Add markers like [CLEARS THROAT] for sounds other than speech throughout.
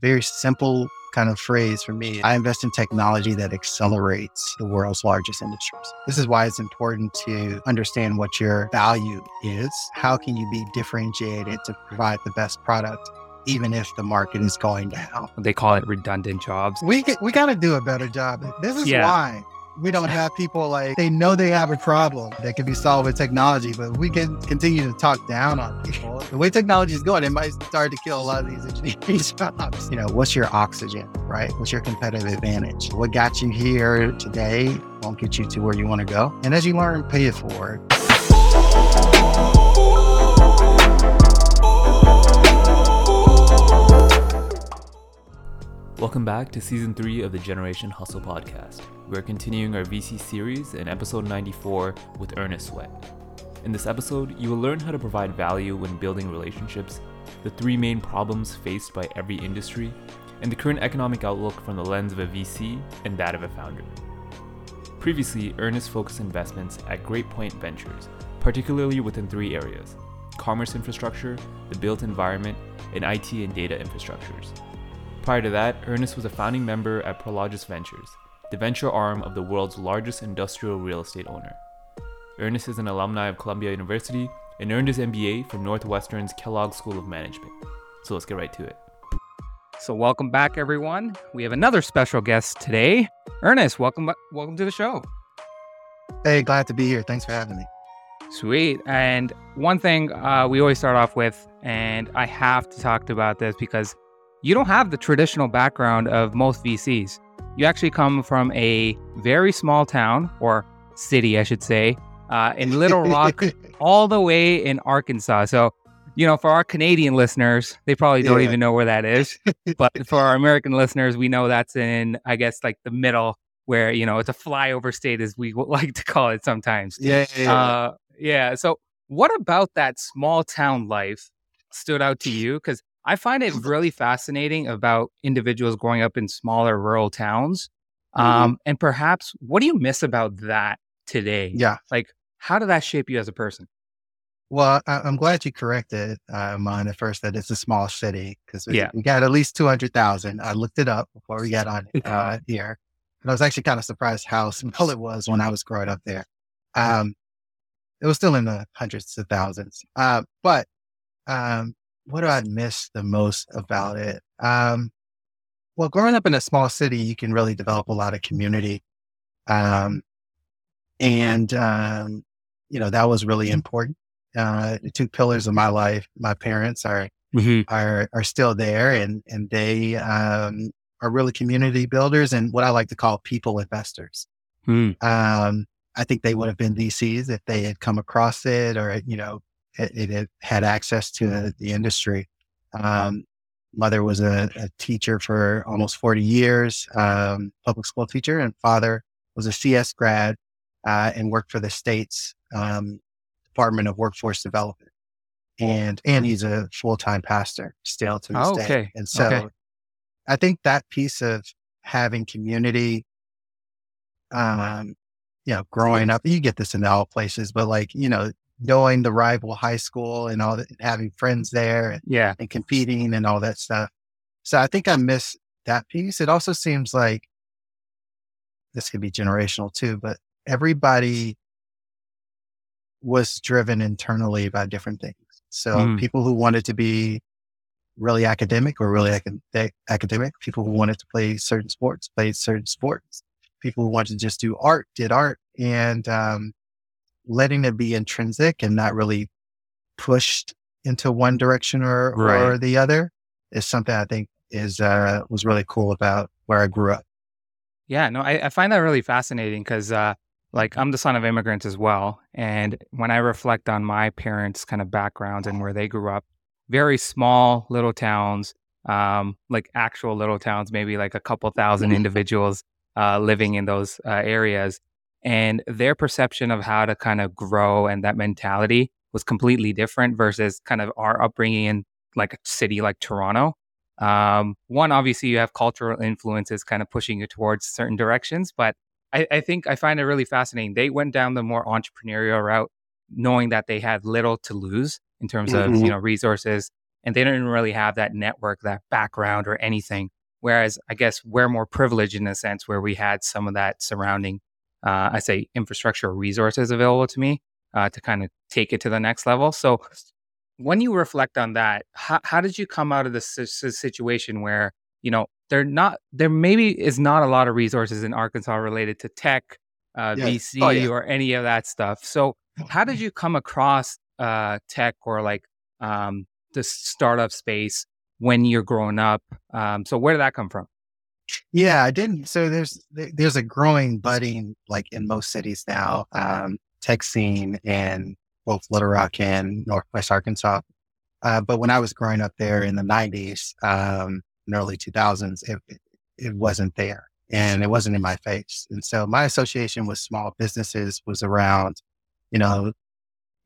very simple kind of phrase for me. I invest in technology that accelerates the world's largest industries. This is why it's important to understand what your value is. How can you be differentiated to provide the best product? Even if the market is going down, they call it redundant jobs. We we got to do a better job. This is yeah. why we don't have people like they know they have a problem that can be solved with technology, but we can continue to talk down on people. The way technology is going, it might start to kill a lot of these engineering [LAUGHS] jobs. You know, what's your oxygen, right? What's your competitive advantage? What got you here today won't get you to where you want to go. And as you learn, pay it forward. Welcome back to season 3 of the Generation Hustle podcast. We're continuing our VC series in episode 94 with Earnest Sweat. In this episode, you will learn how to provide value when building relationships, the three main problems faced by every industry, and the current economic outlook from the lens of a VC and that of a founder. Previously, Earnest focused investments at GreatPoint Ventures, particularly within three areas commerce infrastructure, the built environment, and IT and data infrastructures. Prior to that, Earnest was a founding member at Prologis Ventures, the venture arm of the world's largest industrial real estate owner. Earnest is an alumni of Columbia University and earned his MBA from Northwestern's Kellogg School of Management. So let's get right to it. So welcome back, everyone. We have another special guest today. Earnest, welcome, welcome to the show. Hey, glad to be here. Thanks for having me. Sweet. And one thing uh, we always start off with, and I have to talk about this because you don't have the traditional background of most VCs. You actually come from a very small town, or city, I should say, uh, in Little Rock, [LAUGHS] all the way in Arkansas. So, you know, for our Canadian listeners, they probably don't yeah. even know where that is. but [LAUGHS] for our American listeners, we know that's in, I guess, like the middle where, you know, it's a flyover state, as we [LAUGHS] like to call it sometimes. Yeah. Yeah. Uh, yeah. So, what about that small town life stood out to you? Because I find it really fascinating about individuals growing up in smaller rural towns. Mm-hmm. Um, and perhaps what do you miss about that today? Yeah. Like, how did that shape you as a person? Well, I, am glad you corrected uh, mine at first that it's a small city because we, yeah. we got at least 200,000. I looked it up before we got on [LAUGHS] uh, here. And I was actually kind of surprised how [LAUGHS] small it was when I was growing up there. Um, it was still in the hundreds of thousands. Uh, but um, what do I miss the most about it? Um, well, growing up in a small city, you can really develop a lot of community. Um, and, um, you know, that was really important. Uh, the two pillars of my life, my parents are, mm-hmm. are, are still there and, and they, um, are really community builders and what I like to call people investors. Mm. Um, I think they would have been VCs if they had come across it or, you know, it, it had access to the industry. Um, mother was a, a, teacher for almost 40 years, um, public school teacher, and father was a CS grad uh, and worked for the state's um, Department of Workforce Development. And and he's a full time pastor still to this oh, okay. day. And so okay. I think that piece of having community, um, you know, growing up, you get this in all places, but like, you know, knowing the rival high school and all that, having friends there and, yeah. and competing and all that stuff. So I think I miss that piece. It also seems like this could be generational too, but everybody was driven internally by different things. So mm. people who wanted to be really academic or really ac- academic, people who wanted to play certain sports played certain sports, people who wanted to just do art did art. And, um, letting it be intrinsic and not really pushed into one direction or, right. or the other is something I think is, uh, was really cool about where I grew up. Yeah, no, I, I find that really fascinating because, uh, like I'm the son of immigrants as well. And when I reflect on my parents' kind of backgrounds and where they grew up, very small little towns, um, like actual little towns, maybe like a couple thousand [LAUGHS] individuals uh, living in those uh, areas and their perception of how to kind of grow and that mentality was completely different versus kind of our upbringing in like a city like Toronto. Um, one, obviously, you have cultural influences kind of pushing you towards certain directions, but I, I think I find it really fascinating. They went down the more entrepreneurial route, knowing that they had little to lose in terms mm-hmm. of you mm-hmm. know resources and they didn't really have that network, that background or anything. Whereas I guess we're more privileged in a sense where we had some of that surrounding, uh, I say, infrastructure resources available to me uh, to kind of take it to the next level. So when you reflect on that, how, how did you come out of this situation where, you know, there not there maybe is not a lot of resources in Arkansas related to tech, uh. VC, oh, yeah. or any of that stuff. So how did you come across uh, tech or like um, the startup space when you're growing up? Um, so where did that come from? Yeah, I didn't. So there's there's a growing budding like in most cities now um, tech scene in both Little Rock and Northwest Arkansas. Uh, but when I was growing up there in the 90s um, and early 2000s, it, it wasn't there and it wasn't in my face. And so my association with small businesses was around, you know,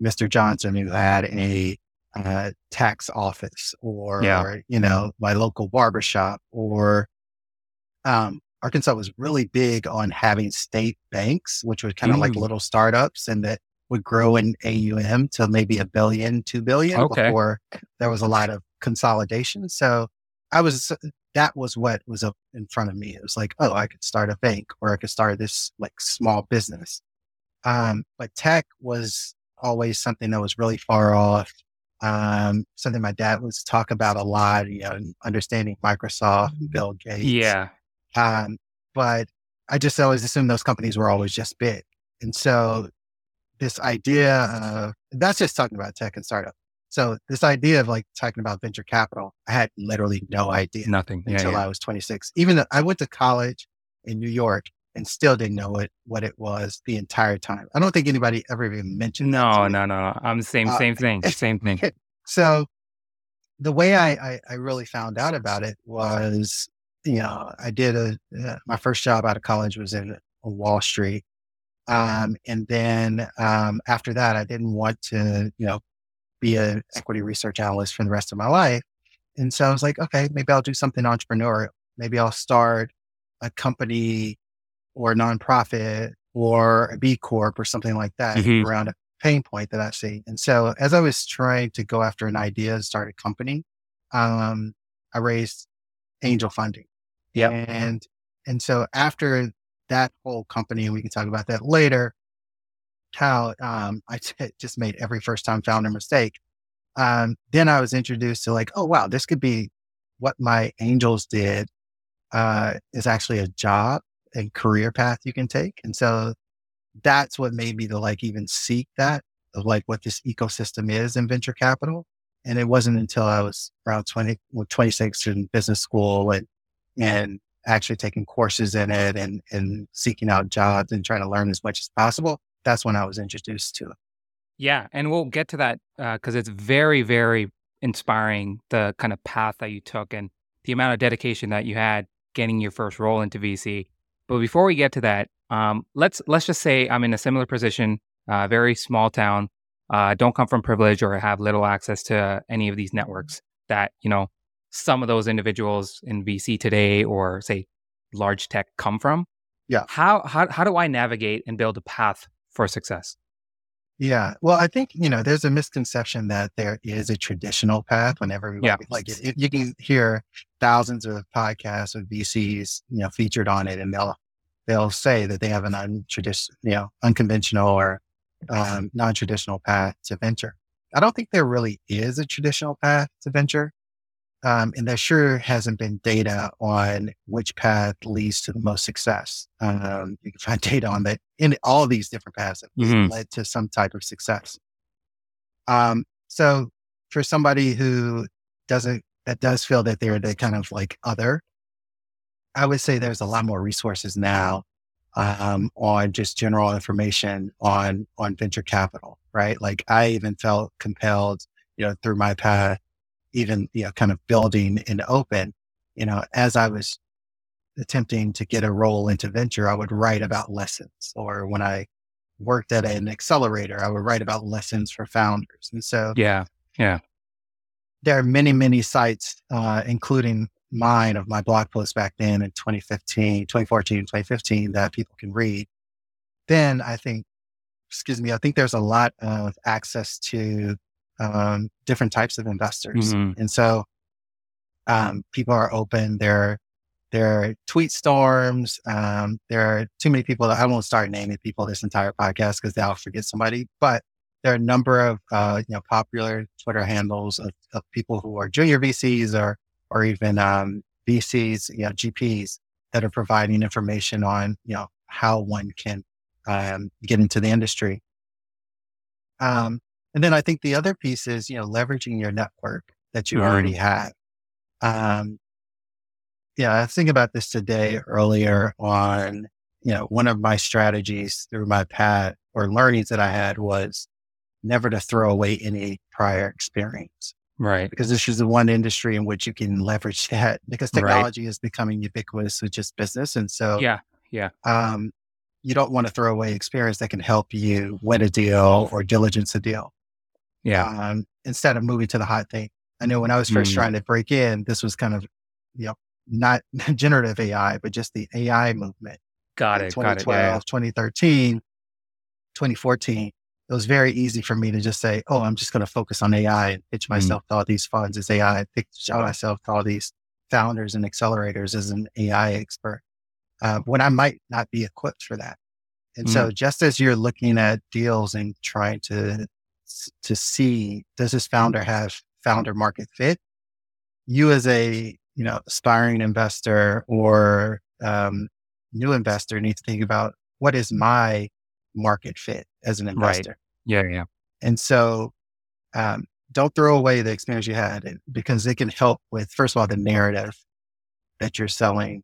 Mr. Johnson who had a uh, tax office or, yeah. you know, my local barbershop or um, Arkansas was really big on having state banks, which were kind of mm. like little startups and that would grow in AUM to maybe a billion, two billion okay. before there was a lot of consolidation. So I was, that was what was up in front of me. It was like, oh, I could start a bank or I could start this like small business. Um, but tech was always something that was really far off. Um, something my dad would talk about a lot, you know, understanding Microsoft Bill Gates. Yeah. Um, but I just always assumed those companies were always just big. And so this idea of that's just talking about tech and startup. So this idea of like talking about venture capital, I had literally no idea. Nothing until yeah, yeah. I was 26. Even though I went to college in New York and still didn't know it, what it was the entire time. I don't think anybody ever even mentioned. No, no, no, no. I'm the same, uh, same thing, [LAUGHS] same thing. [LAUGHS] So the way I, I, I really found out about it was, you know, I did a uh, my first job out of college was in Wall Street, um, and then um, after that, I didn't want to, you know, be an equity research analyst for the rest of my life. And so I was like, okay, maybe I'll do something entrepreneurial. Maybe I'll start a company or a nonprofit or a B Corp or something like that mm-hmm. around a pain point that I see. And so as I was trying to go after an idea and start a company, um, I raised angel funding. Yeah. And and so after that whole company, and we can talk about that later, how um, I [LAUGHS] t- just made every first time founder mistake. Um, then I was introduced to like, oh, wow, this could be what my angels did uh, is actually a job and career path you can take. And so that's what made me to like even seek that of like what this ecosystem is in venture capital. And it wasn't until I was around 20, 26 in business school and, and actually taking courses in it and, and seeking out jobs and trying to learn as much as possible. That's when I was introduced to it. Yeah. And we'll get to that because uh, it's very, very inspiring the kind of path that you took and the amount of dedication that you had getting your first role into VC. But before we get to that, um, let's let's just say I'm in a similar position, uh, very small town, uh, don't come from privilege or have little access to any of these networks that you know some of those individuals in VC today or say large tech come from. Yeah. How how how do I navigate and build a path for success? Yeah. Well, I think, you know, there's a misconception that there is a traditional path whenever yeah. like it, it, you can hear thousands of podcasts of VCs, you know, featured on it and they'll they'll say that they have an untraditional, you know, unconventional or um, non-traditional path to venture. I don't think there really is a traditional path to venture. Um, and there sure hasn't been data on which path leads to the most success. Um, you can find [LAUGHS] data on that in all these different paths that mm-hmm. led to some type of success. Um, so for somebody who doesn't, that does feel that they're the kind of like other, I would say there's a lot more resources now um, on just general information on on venture capital, right? Like I even felt compelled, you know, through my path even, you know, kind of building in open, you know, as I was attempting to get a role into venture, I would write about lessons. Or when I worked at an accelerator, I would write about lessons for founders. And so, yeah, yeah. There are many, many sites, uh, including mine of my blog post back then in 2015, 2014, 2015 that people can read. Then I think, excuse me, I think there's a lot of access to um, different types of investors. Mm-hmm. And so um, people are open. There, there are tweet storms. Um, there are too many people that I won't start naming people this entire podcast because they'll forget somebody. But there are a number of uh, you know popular Twitter handles of, of, people who are junior VCs or or even um, VCs, you know, GPs that are providing information on you know how one can um, get into the industry. Um, and then I think the other piece is you know leveraging your network that you mm-hmm. already have. Um, yeah, I think about this today earlier on, you know, one of my strategies through my path or learnings that I had was never to throw away any prior experience. Right. Because this is the one industry in which you can leverage [LAUGHS] that because technology right. is becoming ubiquitous with just business. And so, yeah, yeah. Um, you don't want to throw away experience that can help you win a deal or diligence a deal. Yeah. Um, instead of moving to the hot thing. I know when I was first mm. trying to break in, this was kind of, you know, not [LAUGHS] generative AI, but just the AI movement. Got it. 2012, got it. Yeah. 2013, 2014. It was very easy for me to just say, oh, I'm just going to focus on AI and pitch mm. myself mm. to all these funds as AI, pitch myself to all these founders and accelerators as an AI expert uh, when I might not be equipped for that. And mm. so just as you're looking at deals and trying to, to see, does this founder have founder market fit? You as a you know, aspiring investor or um, new investor need to think about what is my market fit as an investor. Right. Yeah, yeah. And so, um, don't throw away the experience you had because it can help with first of all the narrative that you're selling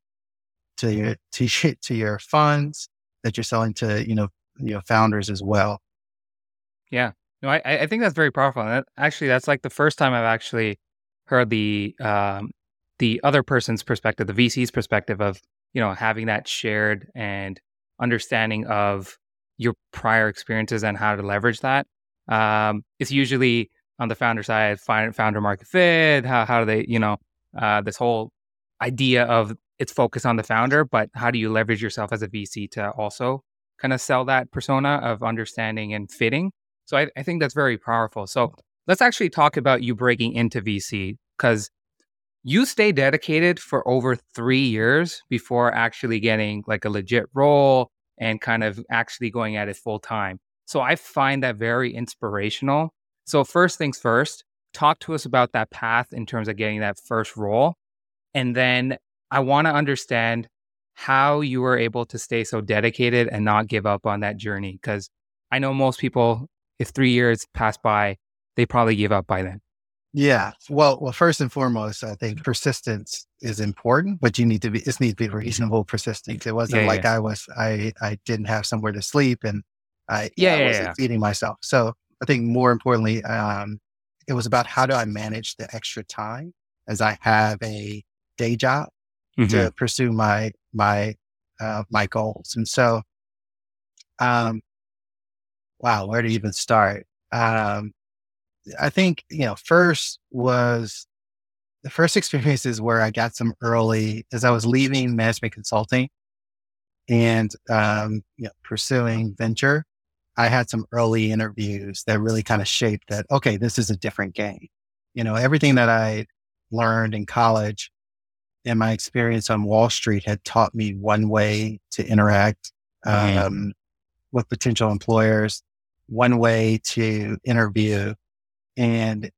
to your to, to your funds that you're selling to you know you know founders as well. Yeah, no, I I think that's very powerful. And that, actually, that's like the first time I've actually heard the um, the other person's perspective, the VC's perspective of, you know, having that shared and understanding of your prior experiences and how to leverage that. Um, it's usually on the founder side, founder market fit, how, how do they, you know, uh, this whole idea of it's focused on the founder, but how do you leverage yourself as a VC to also kind of sell that persona of understanding and fitting? So I, I think that's very powerful. So let's actually talk about you breaking into VC because you stay dedicated for over three years before actually getting like a legit role and kind of actually going at it full time. So I find that very inspirational. So, first things first, talk to us about that path in terms of getting that first role. And then I want to understand how you were able to stay so dedicated and not give up on that journey. Because I know most people, if three years pass by, they probably give up by then. Yeah. Well, well, first and foremost, I think persistence is important, but you need to be, it needs to be reasonable persistence. It wasn't yeah, like yeah. I was, I, I didn't have somewhere to sleep and I, yeah, I wasn't feeding myself. So I think more importantly, um, it was about how do I manage the extra time as I have a day job mm-hmm. to pursue my, my, uh, my goals. And so, um, wow, where to even start? Um, I think, you know, first was the first [LAUGHS] experiences where I got some early as I was leaving management consulting and, um, you know, pursuing venture. I had some early interviews that really kind of shaped that, okay, this is a different game. You know, everything that I learned in college and my experience on Wall Street had taught me one way to interact mm-hmm. um, with potential employers, one way to interview, and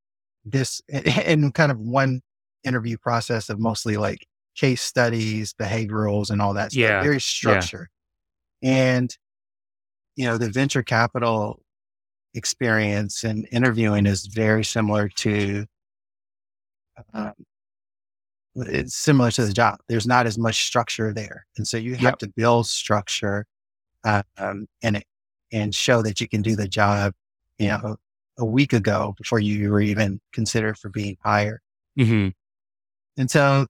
this [LAUGHS] in kind of one interview process of mostly like case studies, behaviorals, and all that stuff. Yeah. Very structured. Yeah. And, you know, the venture capital experience and interviewing is very similar to, um, it's similar to the job. There's not as much structure there. And so you have yep. to build structure, um, and, and show that you can do the job, you know, a week ago before you were even considered for being hired. Mm-hmm. And so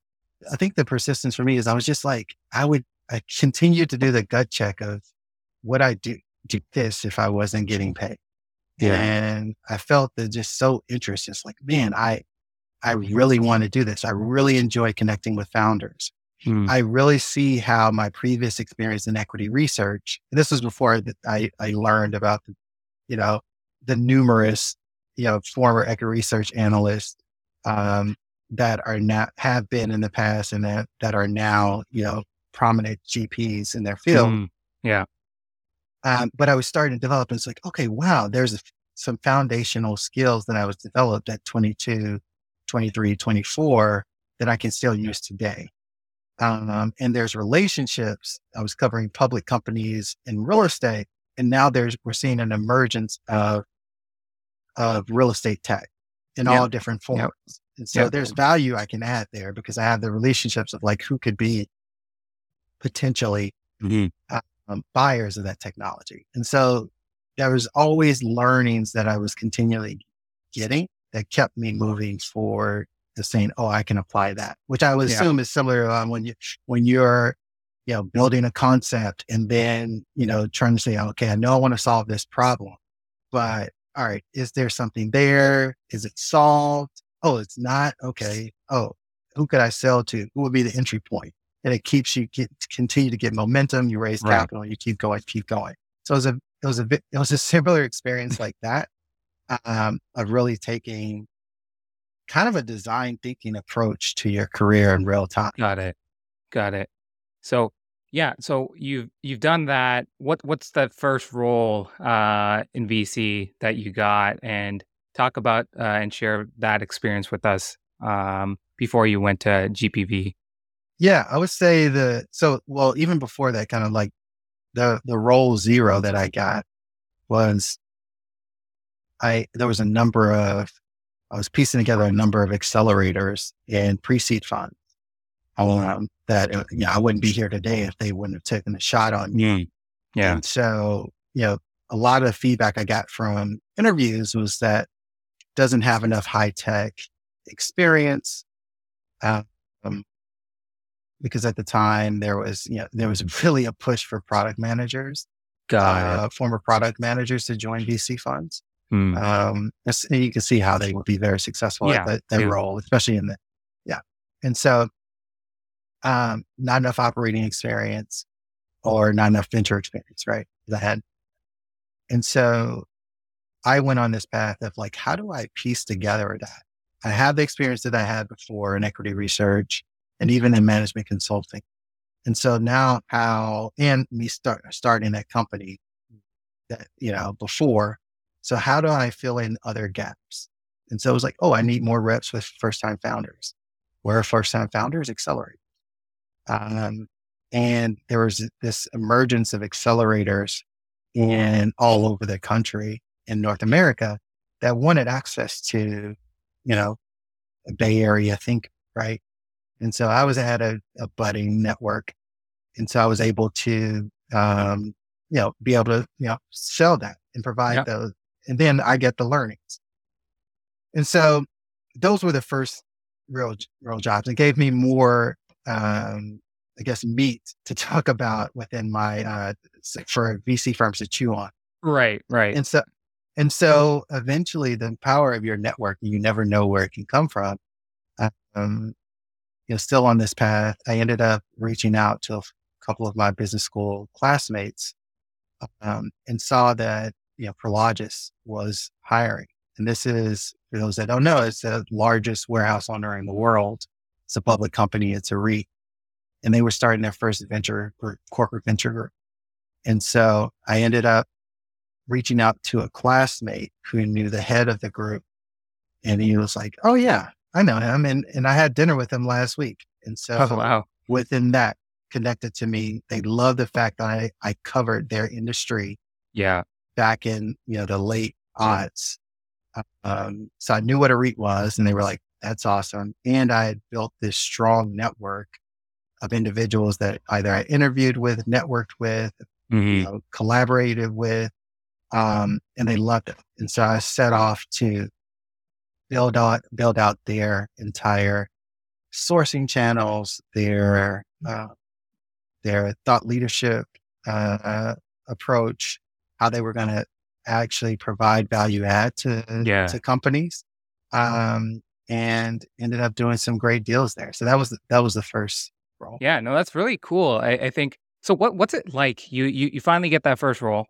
I think the persistence for me is I was just like, I would, I continued to do the gut check of what I do, do this if I wasn't getting paid? Yeah. And I felt that just so interested. It's like, man, I, I really want to do this. I really enjoy connecting with founders. Mm. I really see how my previous experience in equity research, this was before that I, I learned about the, you know, the numerous you know, former equity research analysts um, that are now have been in the past and that that are now, you know, prominent GPs in their field. Mm, yeah. Um, but I was starting to develop, and it's like, okay, wow, there's a, some foundational skills that I was developed at 22, 23, 24 that I can still use today. Um, and there's relationships. I was covering public companies in real estate, and now there's we're seeing an emergence of of real estate tech in all different forms. Yep. And so yep. there's value I can add there because I have the relationships of like who could be potentially mm-hmm. um, buyers of that technology. And so there was always learnings that I was continually getting that kept me moving forward to saying, "Oh, I can apply that," which I would yeah. assume is similar um, when you when you're you know building a concept and then you know trying to say, "Okay, I know I want to solve this problem, but all right, is there something there? Is it solved? Oh, it's not. Okay. Oh, who could I sell to? Who would be the entry point? And it keeps you get, continue to get momentum. You raise right. capital, you keep going, keep going. So it was a it was a bit, it was a [LAUGHS] similar experience like that um, of really taking kind of a design thinking approach to your career in real time. Got it. Got it. So yeah, so you've you've done that. What what's the first role uh, in VC that you got, and talk about uh, and share that experience with us um, before you went to GPV. Yeah, I would say the so well even before that, kind of like the the role zero that I got was I there was a number of I was piecing together a number of accelerators and pre-seed funds um, that uh, you know, I wouldn't be here today if they wouldn't have taken a shot on me. Mm. Yeah. And so, you know, a lot of feedback I got from interviews was that doesn't have enough high tech experience. Um, because at the time there was, you know, there was [LAUGHS] really a push for product managers, uh, former product managers to join VC funds. Mm. Um, you can see how they would be very successful yeah, at that, that role, especially in the, yeah. And so, um, not enough operating experience or not enough venture experience, right? That I had. And so I went on this path of like, how do I piece together that? I have the experience that I had before in equity research and even in management consulting. And so now how, and me start, starting that company that, you know, before so how do I fill in other gaps? And so it was like, oh, I need more reps with first time founders. Where are first time founders? Accelerate. Um, and there was this emergence of accelerators in all over the country in North America that wanted access to, you know, a Bay Area think, right? And so I was at a, a budding network. And so I was able to, um, you know, be able to, you know, sell that and provide those and then I get the learnings. And so those were the first real, real jobs and gave me more, um, I guess, meat to talk about within my, uh, for VC firms to chew on. Right, right. And so, and so eventually the power of your network, you never know where it can come from. Um, you know, still on this path, I ended up reaching out to a couple of my business school classmates um, and saw that you know, Prologis was hiring. And this is, for those that don't know, it's the largest warehouse owner in the world. It's a public company. It's a REIT. And they were starting their first venture or corporate venture group. And so I ended up reaching out to a classmate who knew the head of the group. And he was like, Oh yeah, I know him. And, and I had dinner with him last week. And so oh, wow. within that connected to me, they love the fact that I, I covered their industry. Yeah back in, you know, the late odds. Um, so I knew what a REIT was and they were like, that's awesome. And I had built this strong network of individuals that either I interviewed with, networked with, mm-hmm. you know, collaborated with, um, and they loved it. And so I set off to build out, build out their entire sourcing channels, their, uh, their thought leadership, uh, approach, how they were going to actually provide value add to, yeah. to companies. Um, and ended up doing some great deals there. So that was, the, that was the first role. Yeah, no, that's really cool. I, I think, so what, what's it like? You, you, you finally get that first role.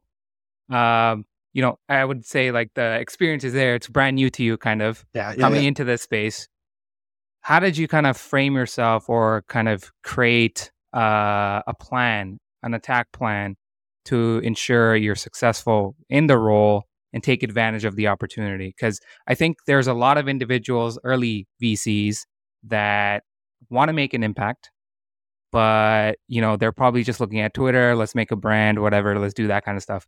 Um, you know, I would say like the experience is there. It's brand new to you, kind of yeah, yeah coming yeah. into this space. How did you kind of frame yourself or kind of create uh, a plan, an attack plan to ensure you're successful in the role and take advantage of the opportunity? Because I think there's a lot of individuals, early VCs, that want to make an impact, but you know they're probably just looking at Twitter. Let's make a brand, whatever. Let's do that kind of stuff.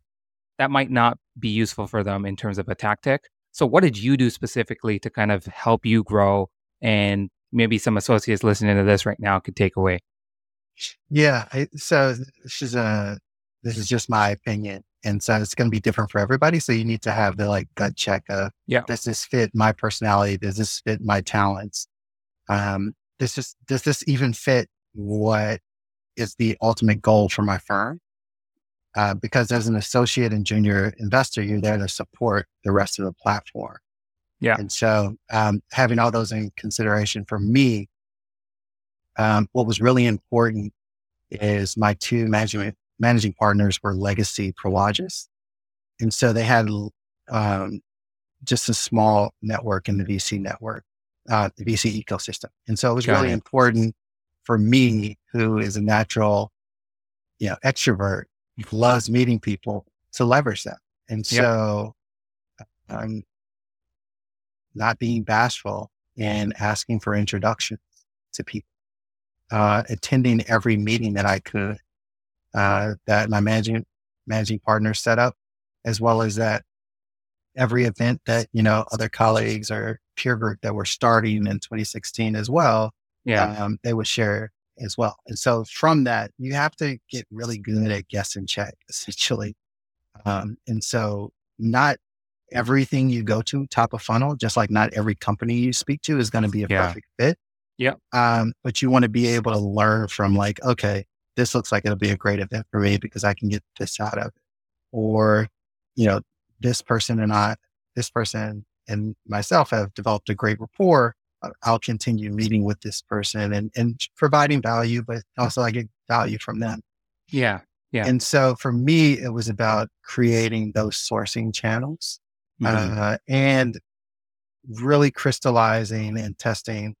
That might not be useful for them in terms of a tactic. So, what did you do specifically to kind of help you grow? And maybe some associates listening to this right now could take away. Yeah. I, so this is a this is just my opinion, and so it's going to be different for everybody. So you need to have the like gut check of yeah, does this fit my personality? Does this fit my talents? Um, this is, does this even fit what is the ultimate goal for my firm? Uh, because as an associate and junior investor, you're there to support the rest of the platform. Yeah. And so, um, having all those in consideration for me, um, what was really important is my two management managing partners were legacy Prologis. And so they had, um, just a small network in the VC network, uh, the VC ecosystem. And so it was Got really it. important for me, who is a natural, you know, extrovert, loves meeting people to leverage that. And so, yep. um, not being bashful and asking for introductions to people, uh, attending every meeting that I could, uh, that my managing, managing partner set up, as well as that every event that, you know, other colleagues or peer group that were starting in 2016 as well. Yeah. Um, they would share as well. And so from that, you have to get really good at guess and check [LAUGHS] essentially. Um, and so not everything you go to top of funnel, just like not every company you speak to is going to be a yeah. perfect fit. Yeah. Um, but you want to be able to learn from like, okay, this looks like it'll be a great event for me because I can get this out of it. Or, you know, this person and I, this person and myself have developed a great rapport. I'll continue meeting with this person and, and providing value, but also I get value from them. Yeah. Yeah. And so for me, it was about creating those sourcing channels mm-hmm. uh, and really crystallizing and testing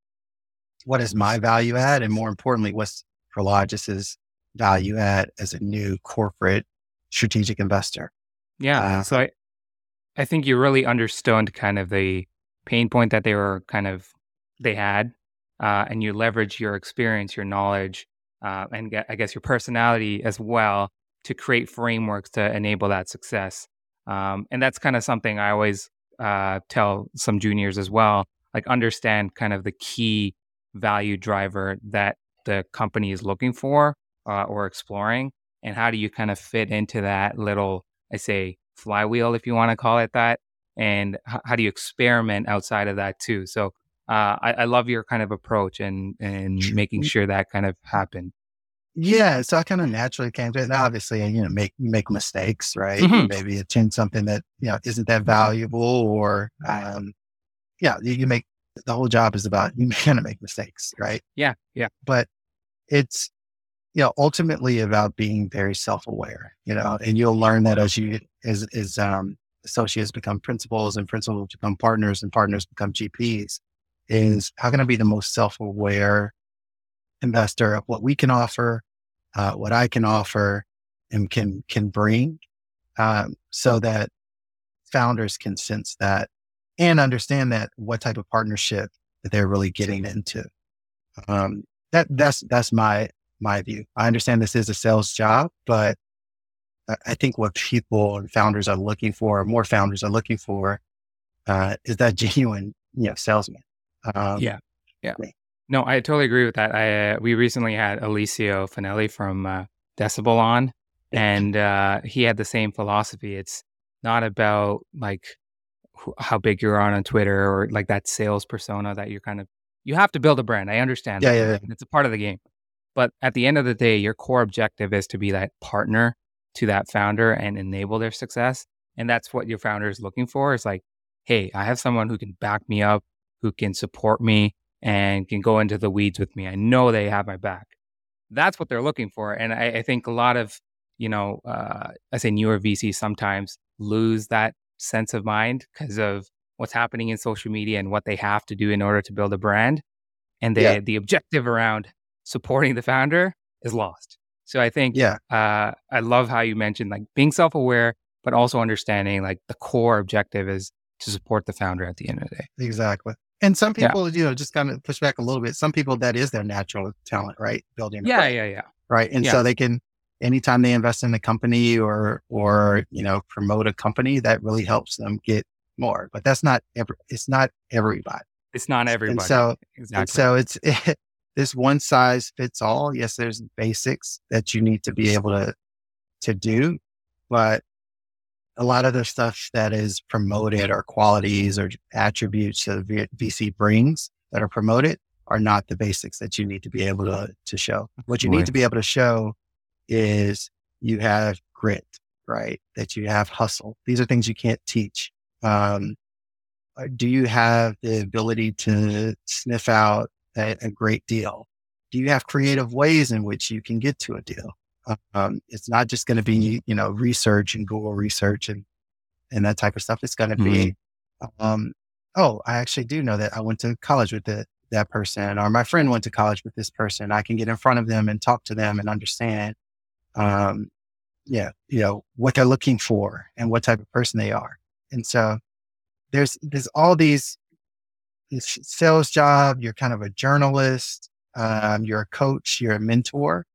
what is my value add, and more importantly, what's Prologis's value add as a new corporate strategic investor. Yeah. Uh, so I, I think you really understood kind of the pain point that they were kind of they had, uh, and you leverage your experience, your knowledge, uh, and get, I guess your personality as well to create frameworks to enable that success. Um, and that's kind of something I always uh, tell some juniors as well, like understand kind of the key value driver that the company is looking for uh, or exploring, and how do you kind of fit into that little, I say, flywheel, if you want to call it that, and h- how do you experiment outside of that too? So uh, I, I, love your kind of approach and and making sure that kind of happened. Yeah, so I kind of naturally came to it. Now, obviously, you know, make make mistakes, right? Mm-hmm. Maybe attend something that you know isn't that valuable, or um, yeah, you, you make the whole job is about [LAUGHS] you kind of make mistakes, right? Yeah, yeah. But it's you know ultimately about being very self aware, you know, and you'll learn that as you as as um, associates become principals and principals become partners and partners become GPs. Is how can I be the most self aware investor of what we can offer, uh, what I can offer and can, can bring, um, so that founders can sense that and understand that what type of partnership that they're really getting into. Um, that, that's, that's my, my view. I understand this is a sales job, but I think what people and founders are looking for, more founders are looking for, uh, is that [LAUGHS] genuine, you know, salesman. Um, yeah. Yeah. No, I totally agree with that. I uh, we recently had Alessio Fanelli from uh, Decibel on, and uh, he had the same philosophy. It's not about like wh- how big you're on on Twitter or like that sales persona that you're kind of. You have to build a brand. I understand. Yeah, yeah, yeah. It's a part of the game. But at the end of the day, your core objective is to be that partner to that founder and enable their success. And that's what your founder is looking for. Is like, hey, I have someone who can back me up, who can support me, and can go into the weeds with me. I know they have my back. That's what they're looking for. And I, I think a lot of you know, uh, I say newer VCs sometimes lose that sense of mind because of what's happening in social media and what they have to do in order to build a brand. And the, yeah. the objective around supporting the founder is lost. So I think, yeah, uh, I love how you mentioned like being self aware, but also understanding like the core objective is to support the founder at the end of the day. Exactly. And some people, yeah. you know, just kind of push back a little bit. Some people that is their natural talent, right? Building. Yeah, yeah, yeah. Right. And yeah. so they can anytime they invest in a company or or you know promote a company, that really helps them get more. But that's not every. It's not everybody. It's not everybody. And so exactly. And so it's it, [LAUGHS] this one size fits all. Yes, there's basics that you need to be able to to do, but a lot of the stuff that is promoted or qualities or attributes that VC brings that are promoted are not the basics that you need to be able to, to show. What you right. need to be able to show is you have grit, right? That you have hustle. These are things you can't teach. Um, uh, do you have the ability to sniff out a, a, great deal? Do you have creative ways in which you can get to a deal? Um, it's not just going to be, you know, research and Google research and, and that type of stuff. It's going to mm-hmm. be, um, oh, I actually do know that I went to college with the, that person or my friend went to college with this person. I can get in front of them and talk to them and understand um, yeah, you know, what they're looking for and what type of person they are. And so there's, there's all these, sales job, you're kind of a journalist, um, you're a coach, you're a mentor.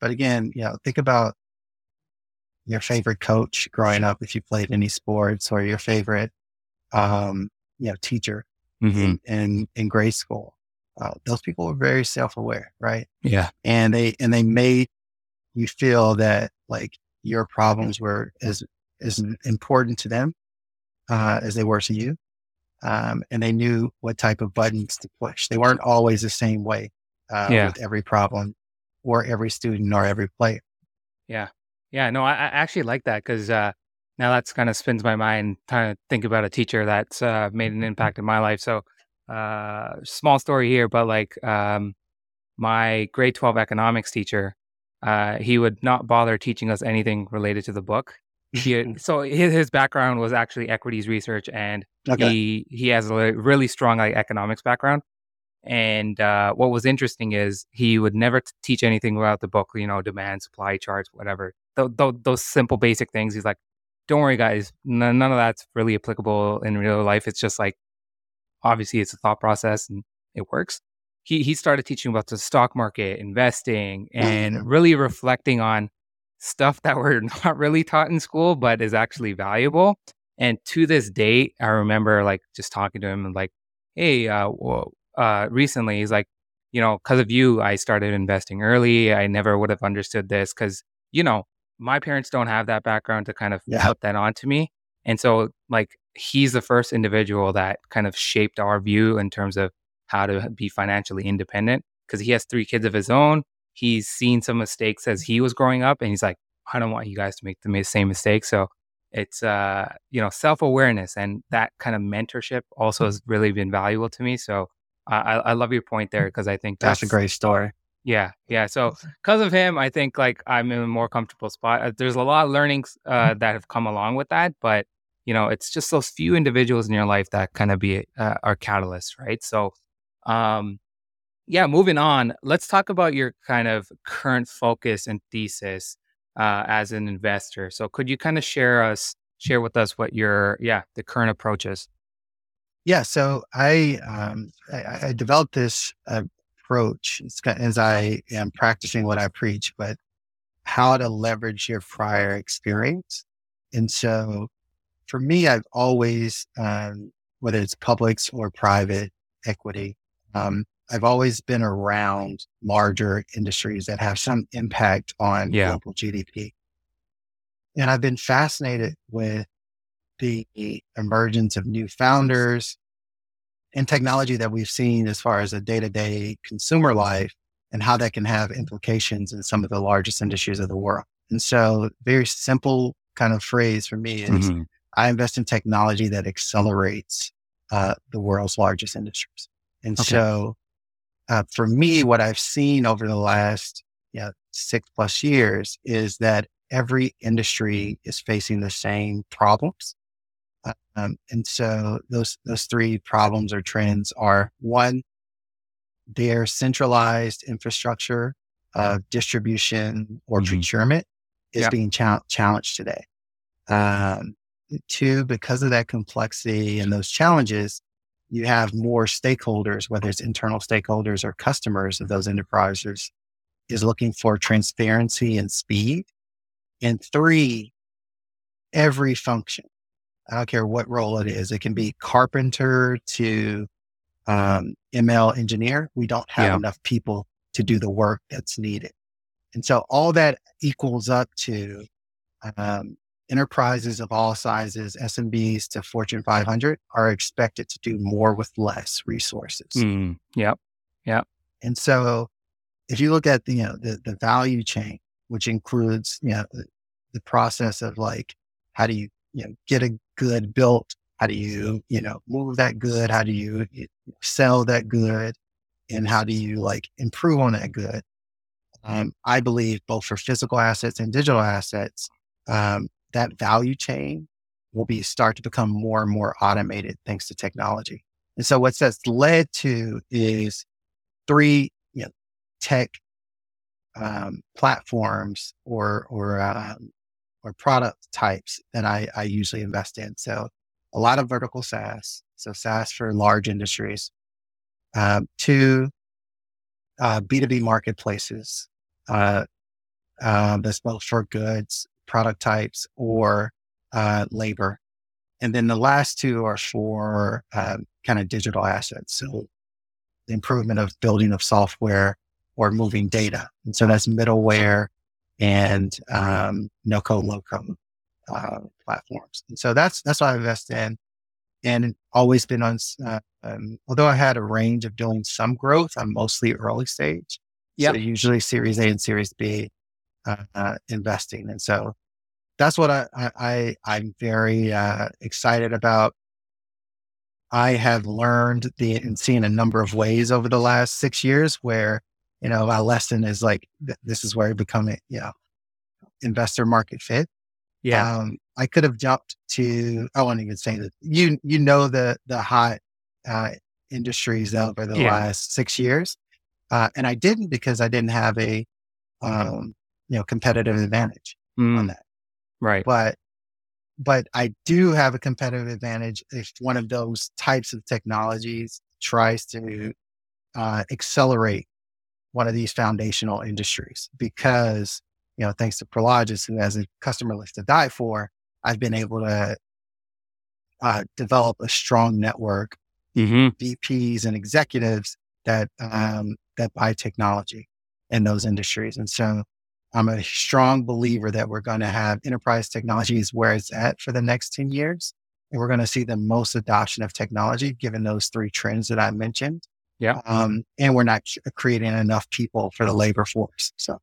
But again, you know, think about your favorite coach growing up, if you played any sports or your favorite, um, you know, teacher mm-hmm. in, in, in grade school. Uh, those people were very self-aware, right? Yeah. And they, and they made you feel that like your problems were as as important to them uh, as they were to you, um, and they knew what type of buttons to push. They weren't always the same way uh, yeah. with every problem or every student or every player. Yeah, yeah. No, I, I actually like that because uh, now that's kind of spins my mind trying to think about a teacher that's uh, made an impact in my life. So, uh, small story here, but like um, my grade twelve economics teacher uh, he would not bother teaching us anything related to the book. He, so his, his background was actually equities research, and okay. he he has a really strong like economics background. And uh, what was interesting is he would never t- teach anything about the book, you know, demand, supply charts, whatever. Th- th- those simple, basic things. He's like, "Don't worry, guys. N- none of that's really applicable in real life. It's just like, obviously, it's a thought process and it works." he he started teaching about the stock market, investing, and mm-hmm. really reflecting on stuff that we're [LAUGHS] not really taught in school, but is actually valuable. And to this date, I remember like just talking to him and like, hey, uh, well, uh, recently he's like, you know, because of you, I started investing early. I never would have understood this because, you know, my parents don't have that background to kind of yeah. put that onto me. And so, like, he's the first individual that kind of shaped our view in terms of how to be financially independent because he has three kids of his own. He's seen some mistakes as he was growing up, and he's like, I don't want you guys to make the same mistakes. So it's uh, you know self awareness and that kind of mentorship also has really been valuable to me. So uh, I, I love your point there because I think that's, that's, a great story. Yeah, yeah. So because of him, I think like I'm in a more comfortable spot. Uh, there's a lot of learnings uh, that have come along with that, but you know, it's just those few individuals in your life that kind of be uh, are catalysts, right? So um, yeah, moving on. Let's talk about your kind of current focus and thesis uh, as an investor. So, could you kind of share us share with us what your yeah the current approach is? Yeah, so I um, I, I developed this approach as I am practicing what I preach, but how to leverage your prior experience. And so, for me, I've always um, whether it's publics or private equity, um, I've always been around larger industries that have some impact on yeah. global GDP. And I've been fascinated with the emergence of new founders and technology that we've seen as far as a day to day consumer life and how that can have implications in some of the largest industries of the world. And so, very simple kind of phrase for me is mm-hmm. I invest in technology that accelerates uh, the world's largest industries. And okay. so uh, for me, what I've seen over the last you know, six plus years is that every industry is facing the same problems. Um, and so those those three problems or trends are one, their centralized infrastructure of distribution or mm-hmm. procurement is yeah. being cha- challenged today. Um, two, because of that complexity and those challenges, you have more stakeholders, whether it's internal stakeholders or customers of those enterprises, is looking for transparency and speed. And three, every function, I don't care what role it is, it can be carpenter to um, ML engineer. We don't have yeah. enough people to do the work that's needed. And so all that equals up to um, enterprises of all sizes, SMBs to Fortune 500, are expected to do more with less resources. Mm, yep. Yep. And so if you look at the, you know, the, the value chain, which includes, you know, the, the process of like, how do you, you know, get a good built? How do you, you know, move that good? How do you sell that good? And how do you like improve on that good? Um, I believe both for physical assets and digital assets, um, that value chain will be start to become more and more automated thanks to technology. And so what that's led to is three you know, tech um, platforms or or um, or product types that I, I usually invest in. So a lot of vertical SaaS, so SaaS for large industries. Um, two, uh, B2B marketplaces, uh, uh, that's both for goods product types or uh, labor. And then the last two are for um, kind of digital assets. So the improvement of building of software or moving data. And so that's middleware and um, no code, low code uh, platforms. And so that's, that's what I invest in and always been on, uh, um, although I had a range of doing some growth, I'm mostly early stage. Yeah. So usually series A and series B uh, uh, investing. And so that's what I, I, I am very uh, excited about. I have learned the and seen a number of ways over the last six years where, you know, my lesson is like, th- this is where I become a, you know, investor market fit. Yeah. Um, I could have jumped to, I won't even say that you, you know, the, the hot, uh, industries over the yeah. last six years. Uh, and I didn't because I didn't have a, um, you know, competitive advantage mm. on that. Right. But, but I do have a competitive advantage if one of those types of technologies tries to uh, accelerate one of these foundational industries because, you know, thanks to Prologis, who has a customer list to die for, I've been able to uh, develop a strong network, mm-hmm. VPs and executives that um, that buy technology in those industries. And so I'm a strong believer that we're going to have enterprise technologies where it's at for the next 10 years. And we're going to see the most adoption of technology given those three trends that I mentioned. Yeah. Um, and we're not creating enough people for the labor force. So,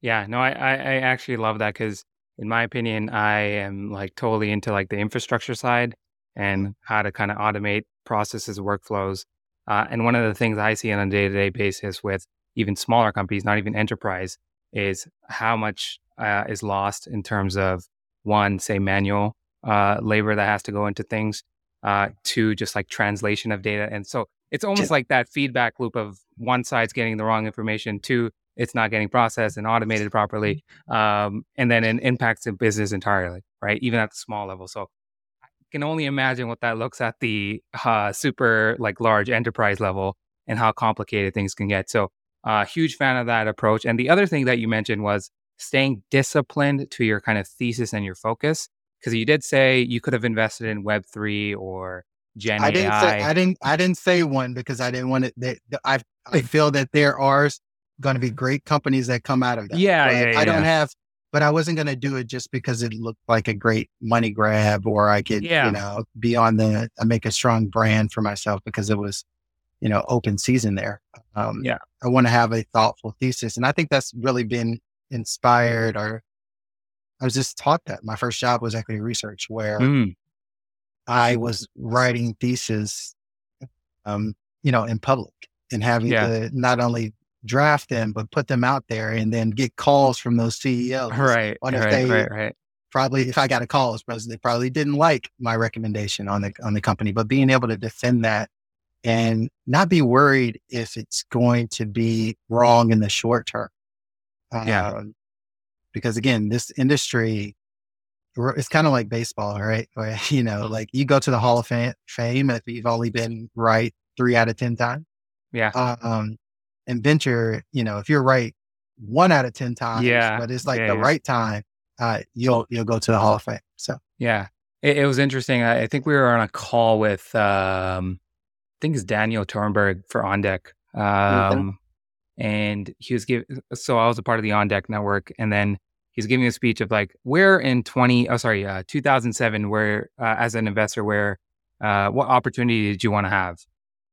yeah, no, I, I, I actually love that because, in my opinion, I am like totally into like the infrastructure side and how to kind of automate processes, workflows. Uh, and one of the things I see on a day to day basis with even smaller companies, not even enterprise, is how much uh, is lost in terms of one, say, manual uh, labor that has to go into things, uh, two, just like translation of data. And so it's almost like that feedback loop of one side's getting the wrong information, two, it's not getting processed and automated properly, um, and then it impacts the business entirely, right? Even at the small level. So I can only imagine what that looks at the uh, super like large enterprise level and how complicated things can get. So uh, huge fan of that approach. And the other thing that you mentioned was staying disciplined to your kind of thesis and your focus. Because you did say you could have invested in Web three or Gen I didn't AI. Say, I didn't. I didn't say one because I didn't want it. They, I I [LAUGHS] feel that there are going to be great companies that come out of that. Yeah, yeah, yeah, I don't have, but I wasn't going to do it just because it looked like a great money grab, or I could, yeah. you know, be on the make a strong brand for myself because it was you know, open season there. Um, yeah. I want to have a thoughtful thesis. And I think that's really been inspired or I was just taught that my first job was equity research where mm. I was writing thesis, um, you know, in public and having yeah. to not only draft them, but put them out there and then get calls from those CEOs. Right. If right, they right, right. Probably, if I got a call as president, they probably didn't like my recommendation on the on the company. But being able to defend that and not be worried if it's going to be wrong in the short term. Yeah. Um, because again, this industry, it's kind of like baseball, right? [LAUGHS] Where, you know, like you go to the Hall of Fame if you've only been right three out of 10 times. Yeah. Um, and venture, you know, if you're right one out of 10 times, yeah. but it's like yeah, the yeah. right time, uh, you'll, you'll go to the Hall of Fame. So, yeah, it, it was interesting. I, I, think we were on a call with, um, think it's Daniel Torenberg for On Deck. Um, and he was giving, so I was a part of the On Deck network. And then he's giving a speech of like, where in 20, oh, sorry, uh, 2007, where, uh, as an investor, where, uh, what opportunity did you want to have?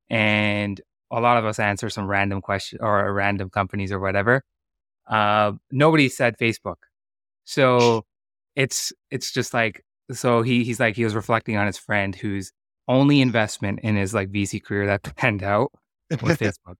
And a lot of us answer some random question or random companies or whatever. Uh, nobody said Facebook. So [LAUGHS] it's, it's just like, so he, he's like, he was reflecting on his friend whose only investment in his like VC career that [LAUGHS] panned out was [LAUGHS] Facebook.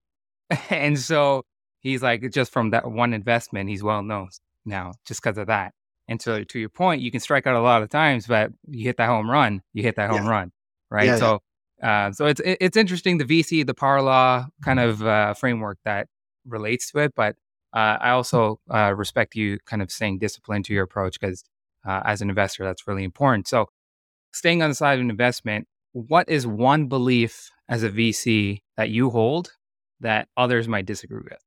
and so he's like, just from that one investment, he's well known now just because of that. And so to your point, you can strike out a lot of times, but you hit that home run, you hit that home yeah. run, right? Yeah, so, yeah. Uh, so it's it's interesting the VC, the power law kind of uh, framework that relates to it, but uh, I also uh, respect you kind of saying discipline to your approach because uh, as an investor, that's really important. So, staying on the side of an investment, what is one belief as a VC that you hold that others might disagree with?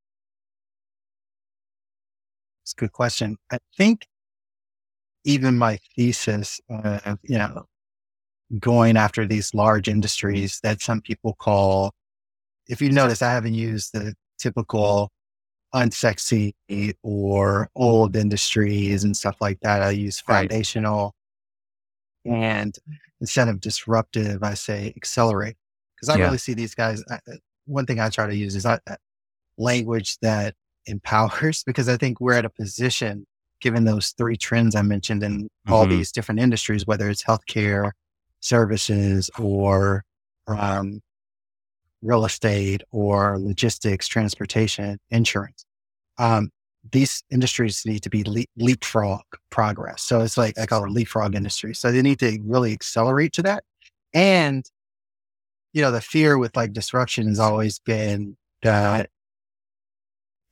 It's a good question. I think even my thesis, uh, you know, going after these large industries that some people call, if you notice, I haven't used the typical unsexy or old industries and stuff like that. I use foundational right. and instead of disruptive, I say accelerate. Because I yeah. really see these guys. I, one thing I try to use is not language that empowers [LAUGHS] because I think we're at a position, given those three trends I mentioned in mm-hmm. all these different industries, whether it's healthcare, services, or um, real estate, or logistics, transportation, insurance. Um, these industries need to be le- leapfrog progress. So it's like I call it leapfrog industry. So they need to really accelerate to that. And, you know, the fear with like disruption has always been that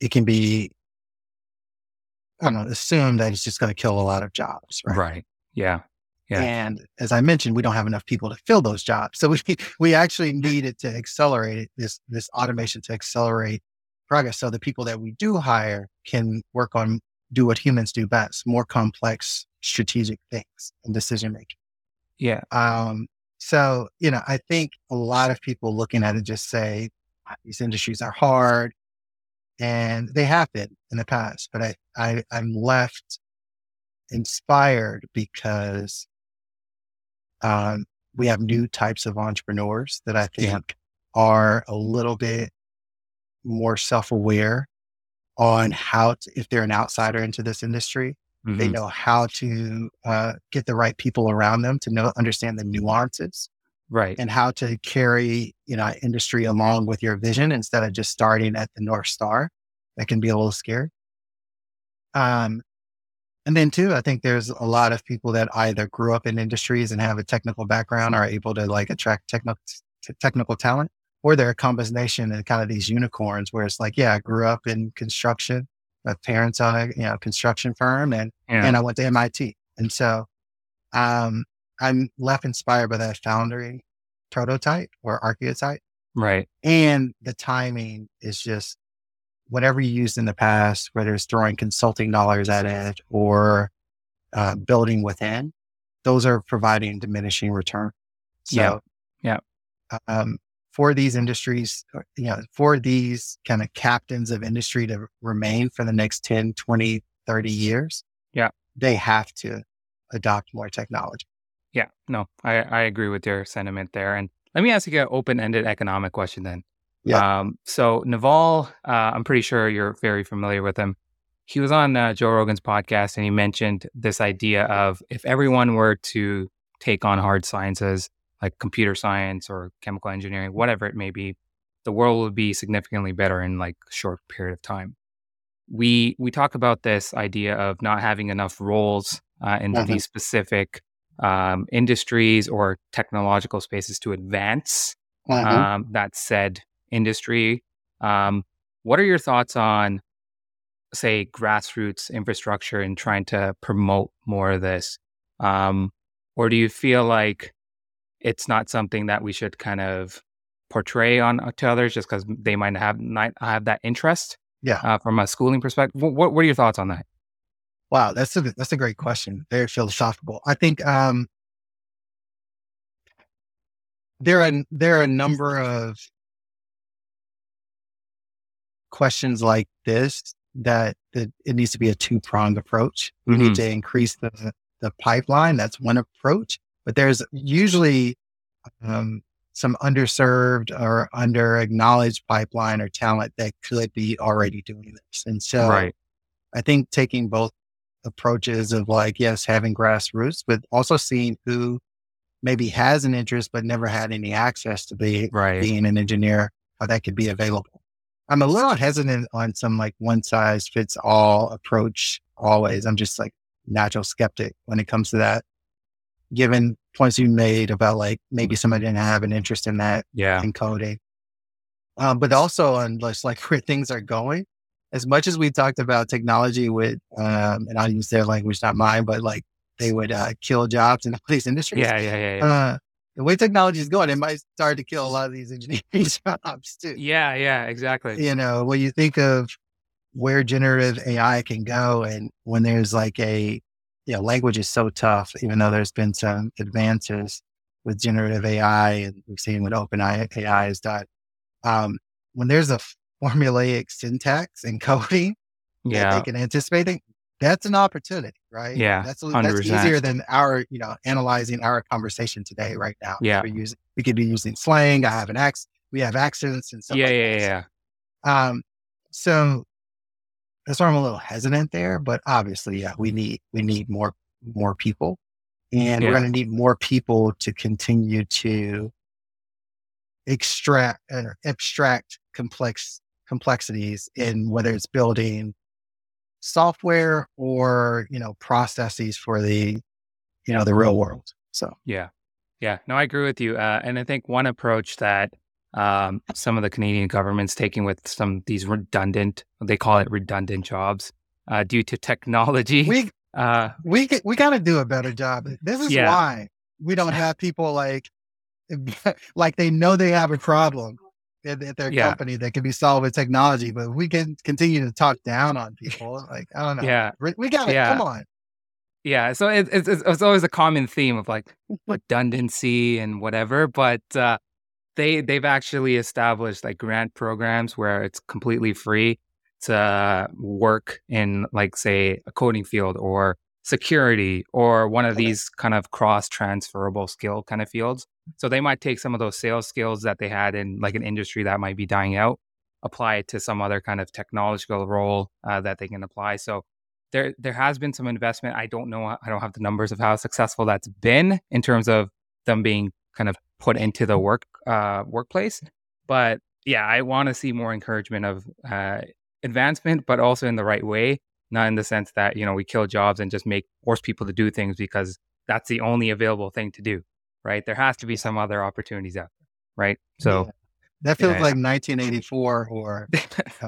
it can be, I don't know, assumed that it's just going to kill a lot of jobs. Right. Right. Yeah. Yeah. And as I mentioned, we don't have enough people to fill those jobs. So we, we actually needed to accelerate it, this, this automation to accelerate progress. So the people that we do hire can work on, do what humans do best, more complex strategic things and decision making. Yeah. Um, so, you know, I think a lot of people looking at it just say, these industries are hard and they have been in the past, but I, I I'm left inspired because um, we have new types of entrepreneurs that I think yeah. are a little bit more self-aware on how to, if they're an outsider into this industry, mm-hmm. they know how to uh, get the right people around them to know understand the nuances right. and how to carry you know industry along with your vision instead of just starting at the north star. That can be a little scary. Um and then too i think there's a lot of people that either grew up in industries and have a technical background are able to like attract technical technical talent or they're a combination of kind of these unicorns where it's like yeah i grew up in construction my parents own a you know construction firm and yeah. and i went to mit and so um I'm left inspired by that foundry prototype or archetype. Right. And the timing is just whatever you used in the past, whether it's throwing consulting dollars at it or uh, building within, those are providing diminishing return. So, yeah. yeah. Um, for these industries, uh, you know, for these kind of captains of industry to remain for the next 10, 20, 30 years, yeah, they have to adopt more technology. Yeah, no, I, I agree with your sentiment there. And let me ask you an open ended economic question then. Yeah. Um, so Naval, uh, I'm pretty sure you're very familiar with him. He was on uh, Joe Rogan's podcast and he mentioned this idea of if everyone were to take on hard sciences like computer science or chemical engineering, whatever it may be, the world will be significantly better in like a short period of time. We we talk about this idea of not having enough roles uh, in mm-hmm. these specific um, industries or technological spaces to advance mm-hmm. um, that said industry. Um, what are your thoughts on, say, grassroots infrastructure and trying to promote more of this? Um, or do you feel like it's not something that we should kind of portray on uh, to others just because they might have not have that interest? Yeah, uh, from a schooling perspective, what what are your thoughts on that? Wow, that's a that's a great question. Very philosophical. I think um, there are there are a number of questions like this that, that it needs to be a two pronged approach. We mm-hmm. need to increase the the pipeline. That's one approach, but there's usually um, some underserved or under acknowledged pipeline or talent that could be already doing this. And so, right. I think taking both approaches of like, yes, having grassroots, but also seeing who maybe has an interest but never had any access to be right. being an engineer, how that could be available. I'm a little hesitant on some like one size fits all approach always. I'm just like natural skeptic when it comes to that. Given points you made about like maybe somebody didn't have an interest in that yeah. in coding. Um, but also on just [LAUGHS] like where things are going, as much as we talked about technology with, um, and I'll use their language, not mine, but like they would uh, kill jobs in [LAUGHS] all these industries. Yeah, yeah, yeah. yeah. Uh, the way technology is going, it might start to kill a lot of these engineering [LAUGHS] jobs too. Yeah, yeah, exactly. You know, when you think of where generative AI can go, and when there's like a, you know, language is so tough, even though there's been some advances with generative AI, and we've seen what OpenAI has done. Um, when there's a formulaic syntax and [LAUGHS] coding yeah. that they can anticipate it, that's an opportunity, right? Yeah. That's, that's easier than our, you know, analyzing our conversation today right now. Yeah. We're using, we could be using slang. I have an accent. We have accents and stuff. Yeah, like yeah, yeah. Um, so that's why I'm a little hesitant there, but obviously, yeah, we need, we need more, more people and yeah. we're going to need more people to continue to extract uh, abstract complex complexities in whether it's building software or, you know, processes for the, you know, the real world. So, yeah. Yeah. No, I agree with you. Uh, and I think one approach that um, some of the Canadian government's taking with some these redundant, they call it redundant jobs uh, due to technology. We, [LAUGHS] uh, we, we got to do a better job. This is yeah. why we don't have people like, [LAUGHS] like they know they have a problem at, at their yeah. company that can be solved with technology, but we can continue to talk down on people. Like, I don't know. Yeah. We got it. Yeah. Come on. Yeah. So it, it's, it's always a common theme of like redundancy and whatever, but, uh, they, they've actually established like grant programs where it's completely free to work in like say a coding field or security or one of these kind of cross transferable skill kind of fields. So they might take some of those sales skills that they had in like an industry that might be dying out, apply it to some other kind of technological role uh, that they can apply. So there there has been some investment. I don't know. I don't have the numbers of how successful that's been in terms of them being kind of put into the work uh, workplace. But yeah, I want to see more encouragement of uh, advancement, but also in the right way not in the sense that you know we kill jobs and just make force people to do things because that's the only available thing to do right there has to be some other opportunities out there right so yeah. that feels yeah, like yeah. 1984 or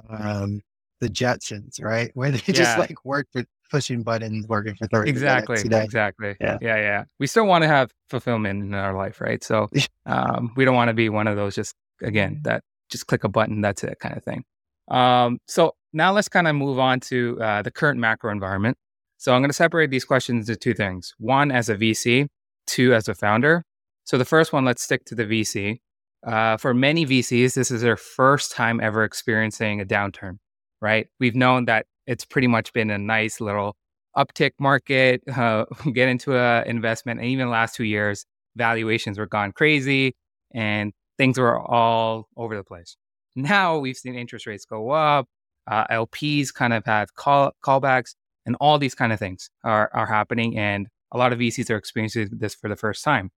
um, the jetsons right [LAUGHS] where they just like work for pushing buttons working for 30 exactly exactly yeah. yeah yeah we still want to have fulfillment in our life right so [LAUGHS] um, we don't want to be one of those just again that just click a button that's it kind of thing um, so now let's kind of move on to uh, the current macro environment. So I'm going to separate these questions into two things one as a VC, two as a founder. So the first one, let's stick to the VC. Uh, for many VCs, this is their first time ever experiencing a downturn, right? We've known that it's pretty much been a nice little uptick market, [LAUGHS] uh, get into an investment. And even the last two years, valuations were gone crazy and things were all over the place. Now we've seen interest rates go up, uh, LPs kind of have call callbacks, and all these kind of things are are happening. And a lot of VCs are experiencing this for the first time.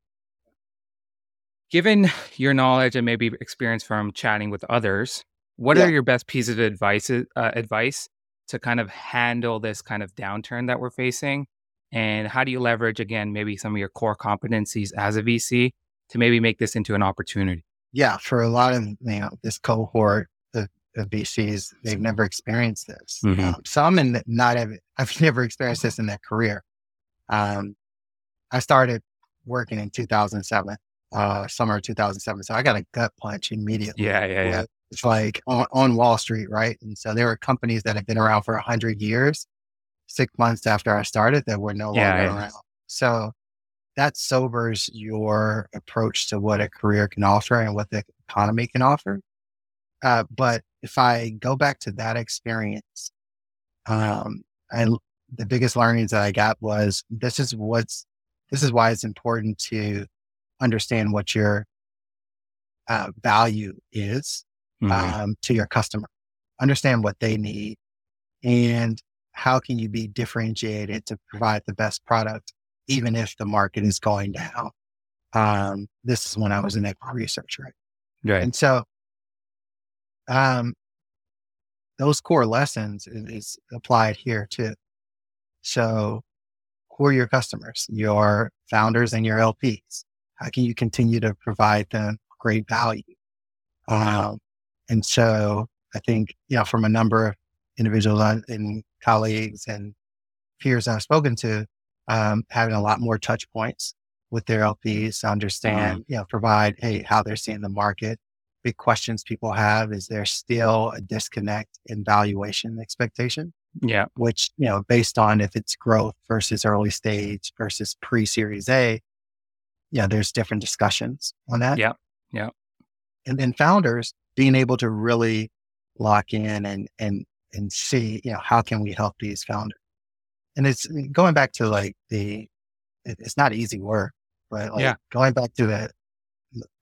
given your knowledge and maybe experience from chatting with others, what yeah. are your best pieces of advice uh, advice to kind of handle this kind of downturn that we're facing? And how do you leverage again maybe some of your core competencies as a VC to maybe make this into an opportunity? Yeah, for a lot of you know this cohort of, of VCs, they've never experienced this. Mm-hmm. Um, some and not have, [LAUGHS] I've never experienced this in their career. Um, I started working in 2007, uh, summer 2007. So I got a gut punch immediately. Yeah, yeah, yeah. It's like on, on Wall Street, right? And so there were companies that have been around for 100 years, six months after I started, that were no yeah, longer yeah. around. So that sobers your approach to what a career can offer and what the economy can offer. Uh, but if I go back to that experience, um, and the biggest learnings that I got was this is what's, this is why it's important to understand what your uh, value is mm-hmm. um, to your customer, understand what they need, and how can you be differentiated to provide the best product, even if the market is going down. Um, this is when I was an equity researcher, right? And so, um, those core lessons is, is applied here too. So, who are your customers? Your founders and your LPs. How can you continue to provide them great value? Um, and so I think, you know, from a number of individuals and colleagues and peers I've spoken to, um, having a lot more touch points with their LPs to understand, mm-hmm. you know, provide, hey, how they're seeing the market. Big questions people have is there still a disconnect in valuation expectation? Yeah. Which, you know, based on if it's growth versus early stage versus pre series A, yeah, there's different discussions on that. Yeah. Yeah. And then founders being able to really lock in and, and, and see, you know, how can we help these founders? And it's going back to like the, it's not easy work, but like yeah. going back to the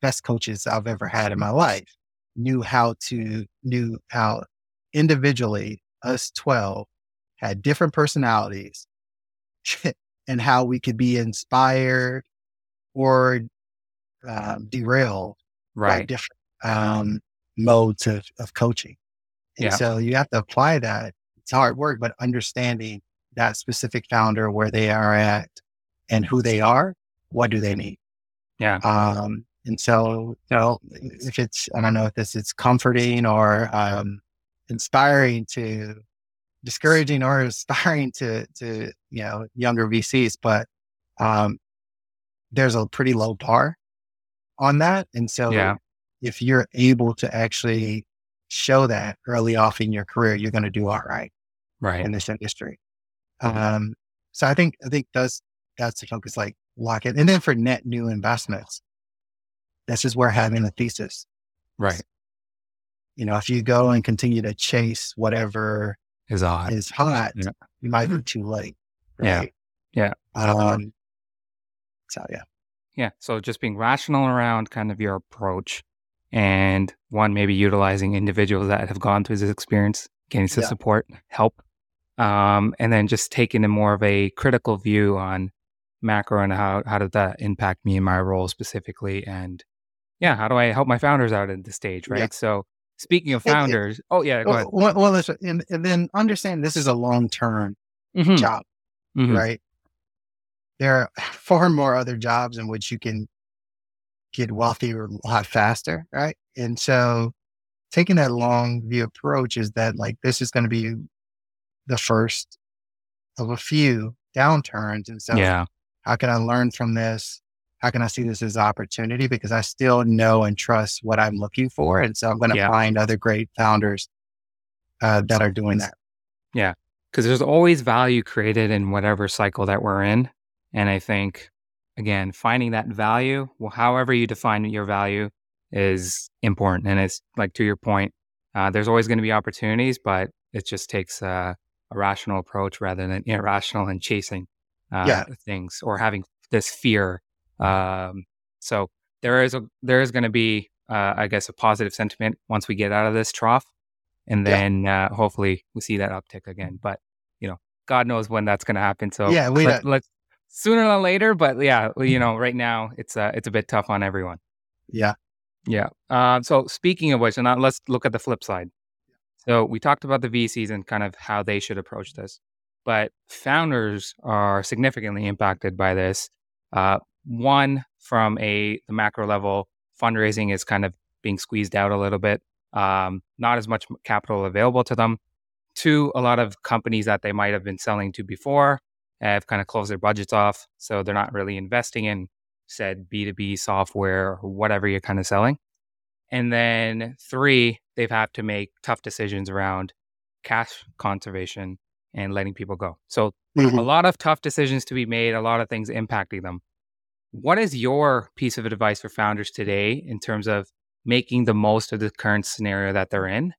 best coaches I've ever had in my life knew how to, knew how individually us 12 had different personalities [LAUGHS] and how we could be inspired or um, derailed right. by different um, modes of, of coaching. And yeah. so you have to apply that. It's hard work, but understanding that specific founder, where they are at and who they are, what do they need? Yeah. Um, and so, you know, if it's, I don't know if this is comforting or um, inspiring to discouraging or [LAUGHS] inspiring to, to, you know, younger VCs, but um, there's a pretty low bar on that. And so yeah. If you're able to actually show that early off in your career, you're going to do all right. Right. In this industry. Um, so I think, I think that's, that's the focus, like lock it. And then for net new investments, this is where having a thesis. Right. You know, if you go and continue to chase whatever is hot, is hot, yeah. you might be too late. Right? Yeah. Yeah. Um, so yeah. Yeah. So just being rational around kind of your approach and one, maybe utilizing individuals that have gone through this experience, getting some yeah. support, help. Um, and then just taking a more of a critical view on macro and how, how does that impact me in my role specifically? And yeah, how do I help my founders out at this stage? Right. Yeah. So speaking of founders, it, it, oh yeah, go ahead. Well, well and, and, then understand this is a long-term mm-hmm. job, mm-hmm. right? there are [LAUGHS] far more other jobs in which you can get wealthier a lot faster, right? And so taking that long view approach is that like this is going to be the first of a few downturns. And so yeah. how can I learn from this? How can I see this as opportunity? Because I still know and trust what I'm looking for. And so I'm going to yeah. find other great founders uh, that are doing that. Yeah. Because there's always value created in whatever cycle that we're in. And I think, again, finding that value, well, however you define your value is important. And it's like to your point, uh, there's always going to be opportunities, but it just takes uh, a rational approach rather than irrational and chasing uh, yeah. things or having this fear. Um, so there is a there is going to be, uh, I guess, a positive sentiment once we get out of this trough, and then yeah. Uh, hopefully we see that uptick again. But you know, God knows when that's going to happen. So yeah, we let, let's sooner than later. But yeah, you know, right now it's uh, it's a bit tough on everyone. Yeah. Yeah. Uh, so speaking of which, and now let's look at the flip side. So we talked about the VCs and kind of how they should approach this, but founders are significantly impacted by this. Uh, one, from a the macro level, fundraising is kind of being squeezed out a little bit. Um, not as much capital available to them. Two, a lot of companies that they might have been selling to before have kind of closed their budgets off, so they're not really investing in said B2B software or whatever you're kind of selling. And then three, they've had to make tough decisions around cash conservation and letting people go. So mm-hmm. a lot of tough decisions to be made, a lot of things impacting them. What is your piece of advice for founders today in terms of making the most of the current scenario that they're in?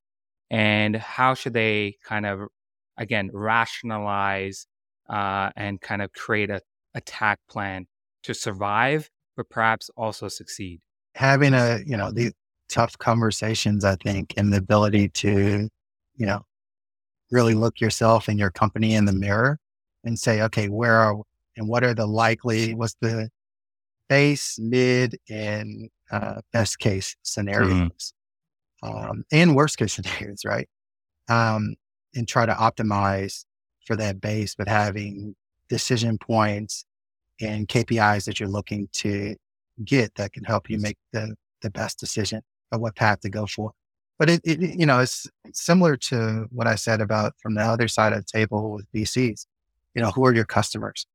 And how should they kind of, again, rationalize uh, and kind of create a attack plan to survive, but perhaps also succeed? Having a, you know, the tough conversations, I think, and the ability to, you know, really look yourself and your company in the mirror and say, okay, where are and what are the likely, what's the base, mid, and uh, best case scenarios, mm-hmm. um, and worst case [LAUGHS] scenarios, right? Um, and try to optimize for that base, but having decision points and KPIs that you're looking to get that can help you make the, the best decision of what path to go for. But it, it, you know, it's similar to what I said about from the other side of the table with VCs. You know, who are your customers?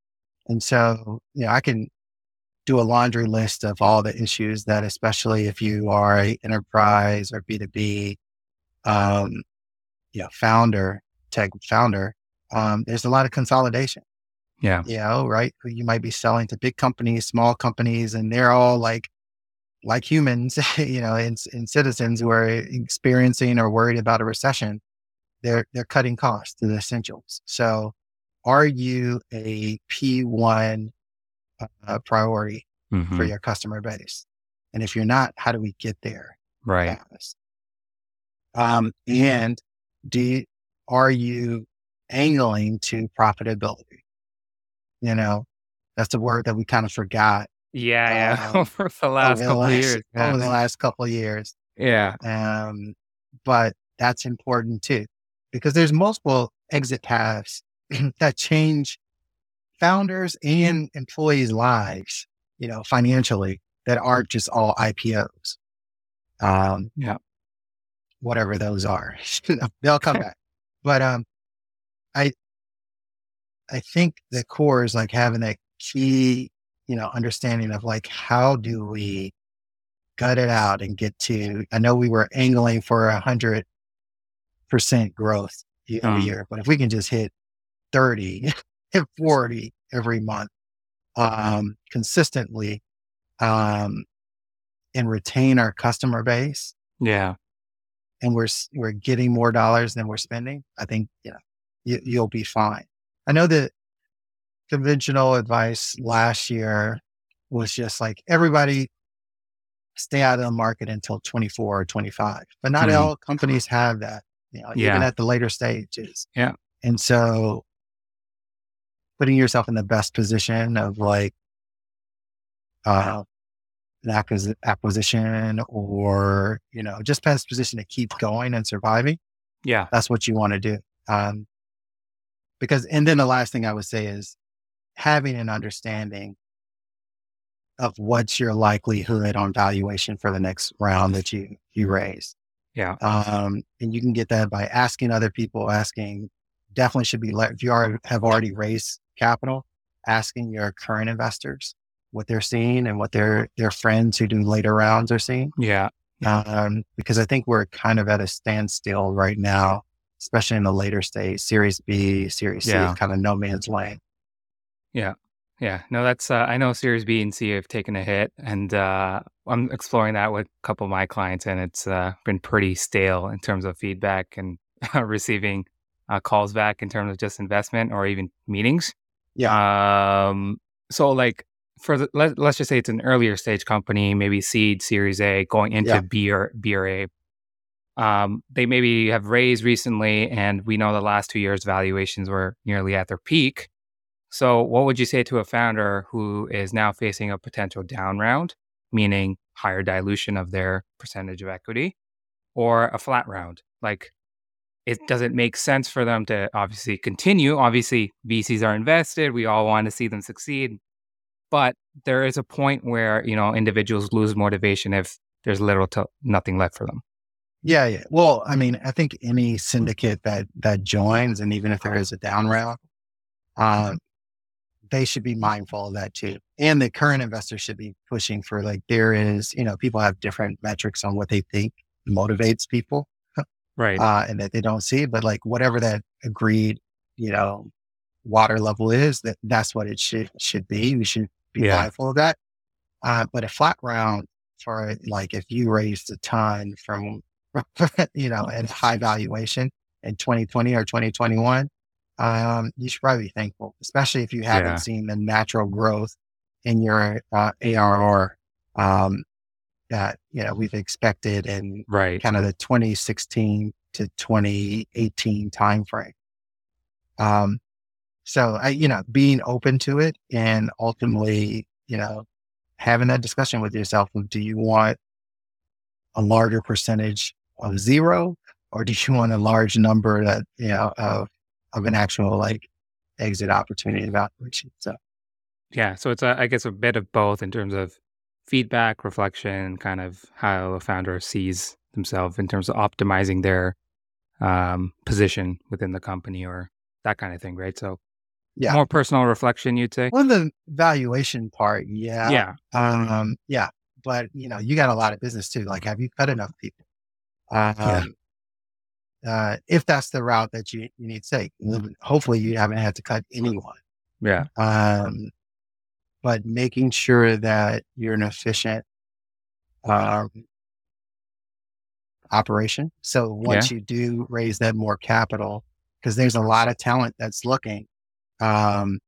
And so, you know, I can do a laundry list of all the issues that, especially if you are a enterprise or B2B, um, you know, founder, tech founder, um, there's a lot of consolidation. Yeah. You know, right. You might be selling to big companies, small companies, and they're all like like humans, [LAUGHS] you know, and, and citizens who are experiencing or worried about a recession, they're they're cutting costs to the essentials. So, are you a P one uh, priority mm-hmm. for your customer base? And if you're not, how do we get there? Right. Um, and do you, are you angling to profitability? You know, that's a word that we kind of forgot yeah, yeah. [LAUGHS] Um, over the last over couple the last, years. Yeah. [LAUGHS] Over the last couple years. Yeah. Um, but that's important too, because there's multiple exit paths [CLEARS THROAT] that change founders and employees' lives, you know, financially that aren't just all IPOs. Um, yeah. Whatever those are, [LAUGHS] they'll come back. But um, I, I think the core is like having that key you know, understanding of like, how do we gut it out and get to, I know we were angling for a hundred percent growth year um, year, but if we can just hit 30 [LAUGHS] and 40 every month, um, consistently, um, and retain our customer base. Yeah. And we're, we're getting more dollars than we're spending. I think, you know, you, you'll be fine. I know that conventional advice last year was just like everybody stay out of the market until 24 or 25. But not mm-hmm. all companies have that, you know, yeah. even at the later stages. Yeah. And so putting yourself in the best position of like uh an acquisition or, you know, just best position to keep going and surviving. Yeah. That's what you want to do. Um because and then the last thing I would say is having an understanding of what's your likelihood on valuation for the next round that you you raise. Yeah. Um, and you can get that by asking other people, asking definitely should be if you are have already raised capital, asking your current investors what they're seeing and what their their friends who do later rounds are seeing. Yeah. Um, because I think we're kind of at a standstill right now, especially in the later stage, Series B, Series yeah. C, kind of no man's land. Yeah. Yeah. No, that's, uh, I know Series B and C have taken a hit, and uh, I'm exploring that with a couple of my clients, and it's uh, been pretty stale in terms of feedback and [LAUGHS] receiving uh, calls back in terms of just investment or even meetings. Yeah. Um, so, like, for the, let, let's just say it's an earlier stage company, maybe seed, Series A, going into yeah. B or B or A. Um, they maybe have raised recently, and we know the last two years valuations were nearly at their peak. So, what would you say to a founder who is now facing a potential down round, meaning higher dilution of their percentage of equity, or a flat round. Like it doesn't make sense for them to obviously continue. Obviously, VCs are invested. We all want to see them succeed. But there is a point where, you know, individuals lose motivation if there's little to nothing left for them. Yeah, yeah. Well, I mean, I think any syndicate that that joins, and even if there is a down round, um, they should be mindful of that too. And the current investors should be pushing for like there is, you know, people have different metrics on what they think motivates people [LAUGHS] right? Uh, and that they don't see, but like whatever that agreed, you know, water level is, that that's what it should should be. We should be yeah. mindful of that. Uh, but a flat round for like if you raised a ton from, [LAUGHS] you know, at high valuation in 2020 or 2021, um, you should probably be thankful, especially if you haven't yeah. seen the natural growth in your uh, ARR um, that you know we've expected in right. kind of the 2016 to 2018 timeframe. Um, so I, you know, being open to it and ultimately, you know, having that discussion with yourself of do you want a larger percentage of zero or do you want a large number that, you know, of of an actual like exit opportunity evaluation. So yeah. So it's a, I guess a bit of both in terms of feedback, reflection, kind of how a founder sees themselves in terms of optimizing their um, position within the company or that kind of thing, right? So, yeah, more personal reflection, you'd say. Well, the valuation part, yeah, yeah, um, yeah. But you know, you got a lot of business too. Like, have you cut enough people? Um, yeah. Uh, if that's the route that you, you need to take, hopefully you haven't had to cut anyone. Yeah. Um, but making sure that you're an efficient um, operation. So once yeah. you do raise that more capital, because there's a lot of talent that's looking, um,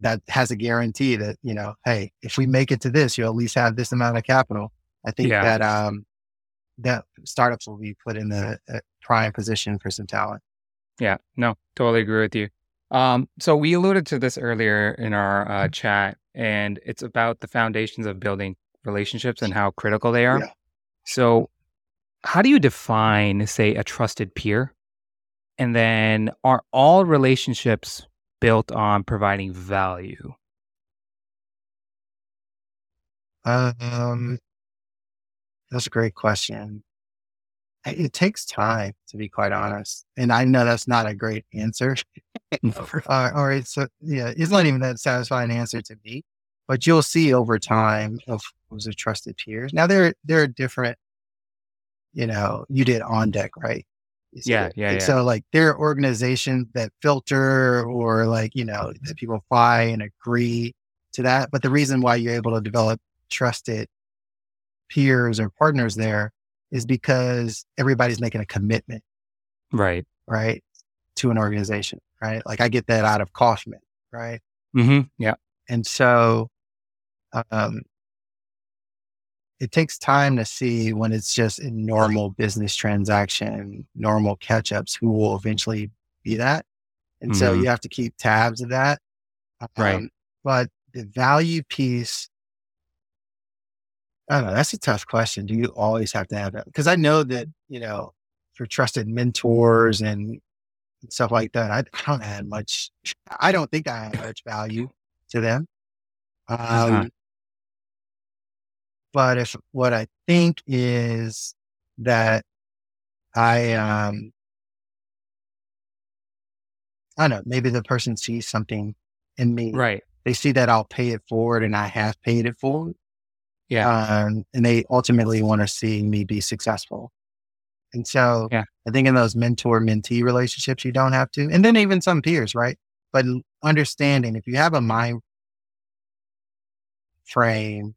that has a guarantee that you know, hey, if we make it to this, you'll at least have this amount of capital. I think yeah. that um, that startups will be put in the prime position for some talent. Yeah, no, totally agree with you. Um, so we alluded to this earlier in our uh, mm-hmm. chat, and it's about the foundations of building relationships and how critical they are. Yeah. So, how do you define, say, a trusted peer? And then, are all relationships built on providing value? Um, that's a great question. It takes time, to be quite honest. And I know that's not a great answer. [LAUGHS] [LAUGHS] uh, or it's, a, yeah, it's not even that satisfying answer to me, but you'll see over time of those a trusted peers. Now there, there are different, you know, you did on deck, right? Yeah, yeah, yeah. So like there are organizations that filter or like, you know, that people apply and agree to that. But the reason why you're able to develop trusted peers or partners there is because everybody's making a commitment. Right. Right. To an organization. Right. Like I get that out of Kauffman. Right. Mm-hmm. Yeah. And so, um, it takes time to see when it's just a normal business transaction, normal catch ups, who will eventually be that. And mm-hmm. so you have to keep tabs of that. Um, right. But the value piece I don't know. That's a tough question. Do you always have to have that? Because I know that, you know, for trusted mentors and stuff like that, I, I don't add much. I don't think I add much value to them. Uh-huh. Um, uh-huh. But if what I think is that I, um, I don't know, maybe the person sees something in me. Right. They see that I'll pay it forward and I have paid it forward. Yeah. Um, and they ultimately want to see me be successful. And so yeah. I think in those mentor mentee relationships, you don't have to. And then even some peers, right? But understanding if you have a mind frame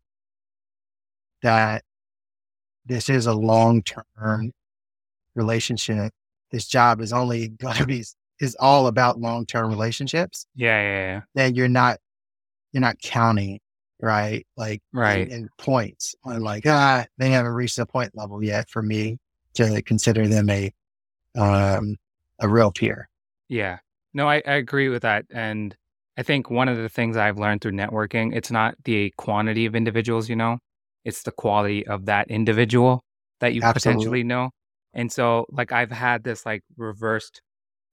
that this is a long term relationship, this job is only [LAUGHS] going to be, is all about long term relationships. Yeah, yeah, yeah. Then you're not, you're not counting right? Like, right. In, in points. I'm like, ah, they haven't reached the point level yet for me to consider them a, um, a real peer. Yeah. No, I, I agree with that. And I think one of the things I've learned through networking, it's not the quantity of individuals, you know, it's the quality of that individual that you Absolutely. potentially know. And so, like, I've had this like reversed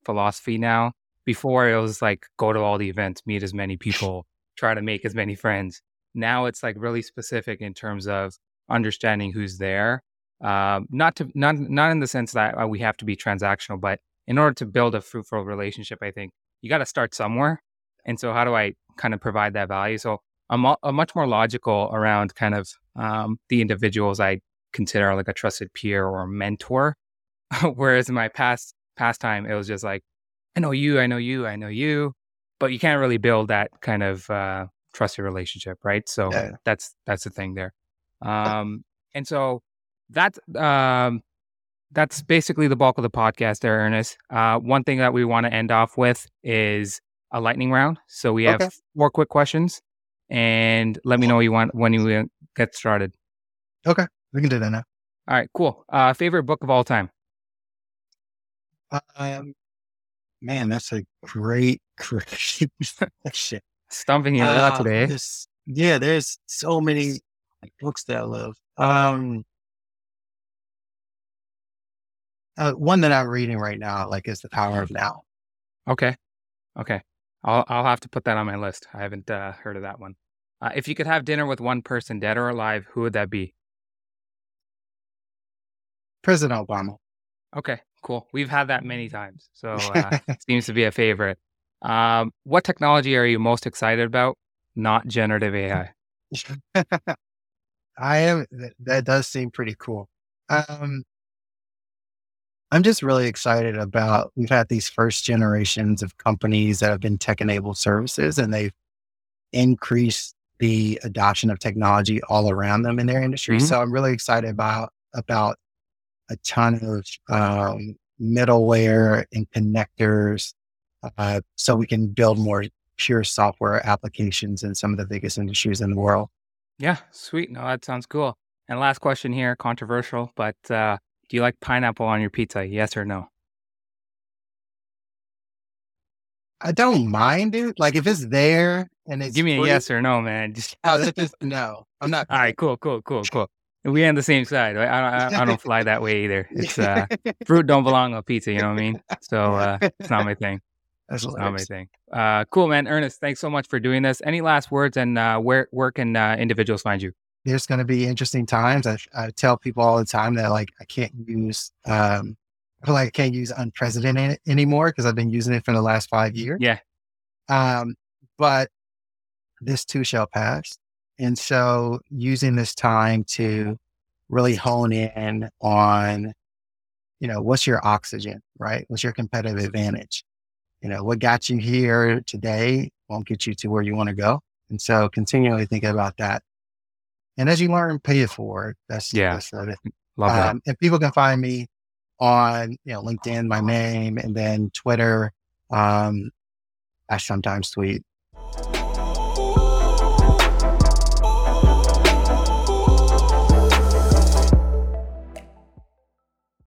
philosophy now. Before it was like go to all the events, meet as many [LAUGHS] people, try to make as many friends. Now it's like really specific in terms of understanding who's there. Um, not to not not in the sense that uh, we have to be transactional, but in order to build a fruitful relationship, I think you got to start somewhere. And so, how do I kind of provide that value? So, I'm, I'm much more logical around kind of um, the individuals I consider like a trusted peer or mentor. [LAUGHS] Whereas in my past past time, it was just like, I know you, I know you, I know you, but you can't really build that kind of uh, trusted relationship, right? So yeah. that's that's the thing there. [LAUGHS] Um, and so that's um, that's basically the bulk of the podcast there, Earnest. Uh, one thing that we want to end off with is a lightning round. So we have okay. four quick questions, and let me know you want when you get started. Okay, we can do that now. All right, cool. Uh, favorite book of all time? Um, man, that's a great, [LAUGHS] great [LAUGHS] shit. Stumping you uh, today. Yeah, there's so many books that I love. Um, uh, one that I'm reading right now, like, is The Power of Now. Okay, okay. I'll I'll have to put that on my list. I haven't uh, heard of that one. Uh, if you could have dinner with one person, dead or alive, who would that be? President Obama. Okay, cool. We've had that many times, so uh, [LAUGHS] seems to be a favorite. Um, what technology are you most excited about? Not generative AI. [LAUGHS] I am. That does seem pretty cool. Um, I'm just really excited about. We've had these first generations of companies that have been tech-enabled services, and they've increased the adoption of technology all around them in their industry. Mm-hmm. So I'm really excited about about a ton of um, middleware and connectors uh, so we can build more pure software applications in some of the biggest industries in the world. Yeah, sweet. No, that sounds cool. And last question here, controversial, but uh, do you like pineapple on your pizza? Yes or no? I don't mind it. Like if it's there and it's give me a yes or no, man. Just oh, just no. I'm not. All right, cool, cool, cool, cool. We on the same side. Right? I don't. I, I, don't fly that way either. It's uh, [LAUGHS] fruit don't belong on pizza. You know what I mean? So uh, it's not my thing. That's it's not my thing. Uh, cool, man. Earnest, thanks so much for doing this. Any last words and uh, where where can uh, individuals find you? There's going to be interesting times. I, I, tell people all the time that like I can't use. Um, I feel like I can't use unprecedented anymore because I've been using it for the last five years. Yeah. Um, but this too shall pass. And so using this time to really hone in on, you know, what's your oxygen, right? What's your competitive advantage? You know, what got you here today won't get you to where you want to go. And so continually thinking about that. And as you learn, pay it forward. That's, yeah. That's it. Love that. Um, and people can find me on, you know, LinkedIn, my name, and then Twitter. Um, I sometimes tweet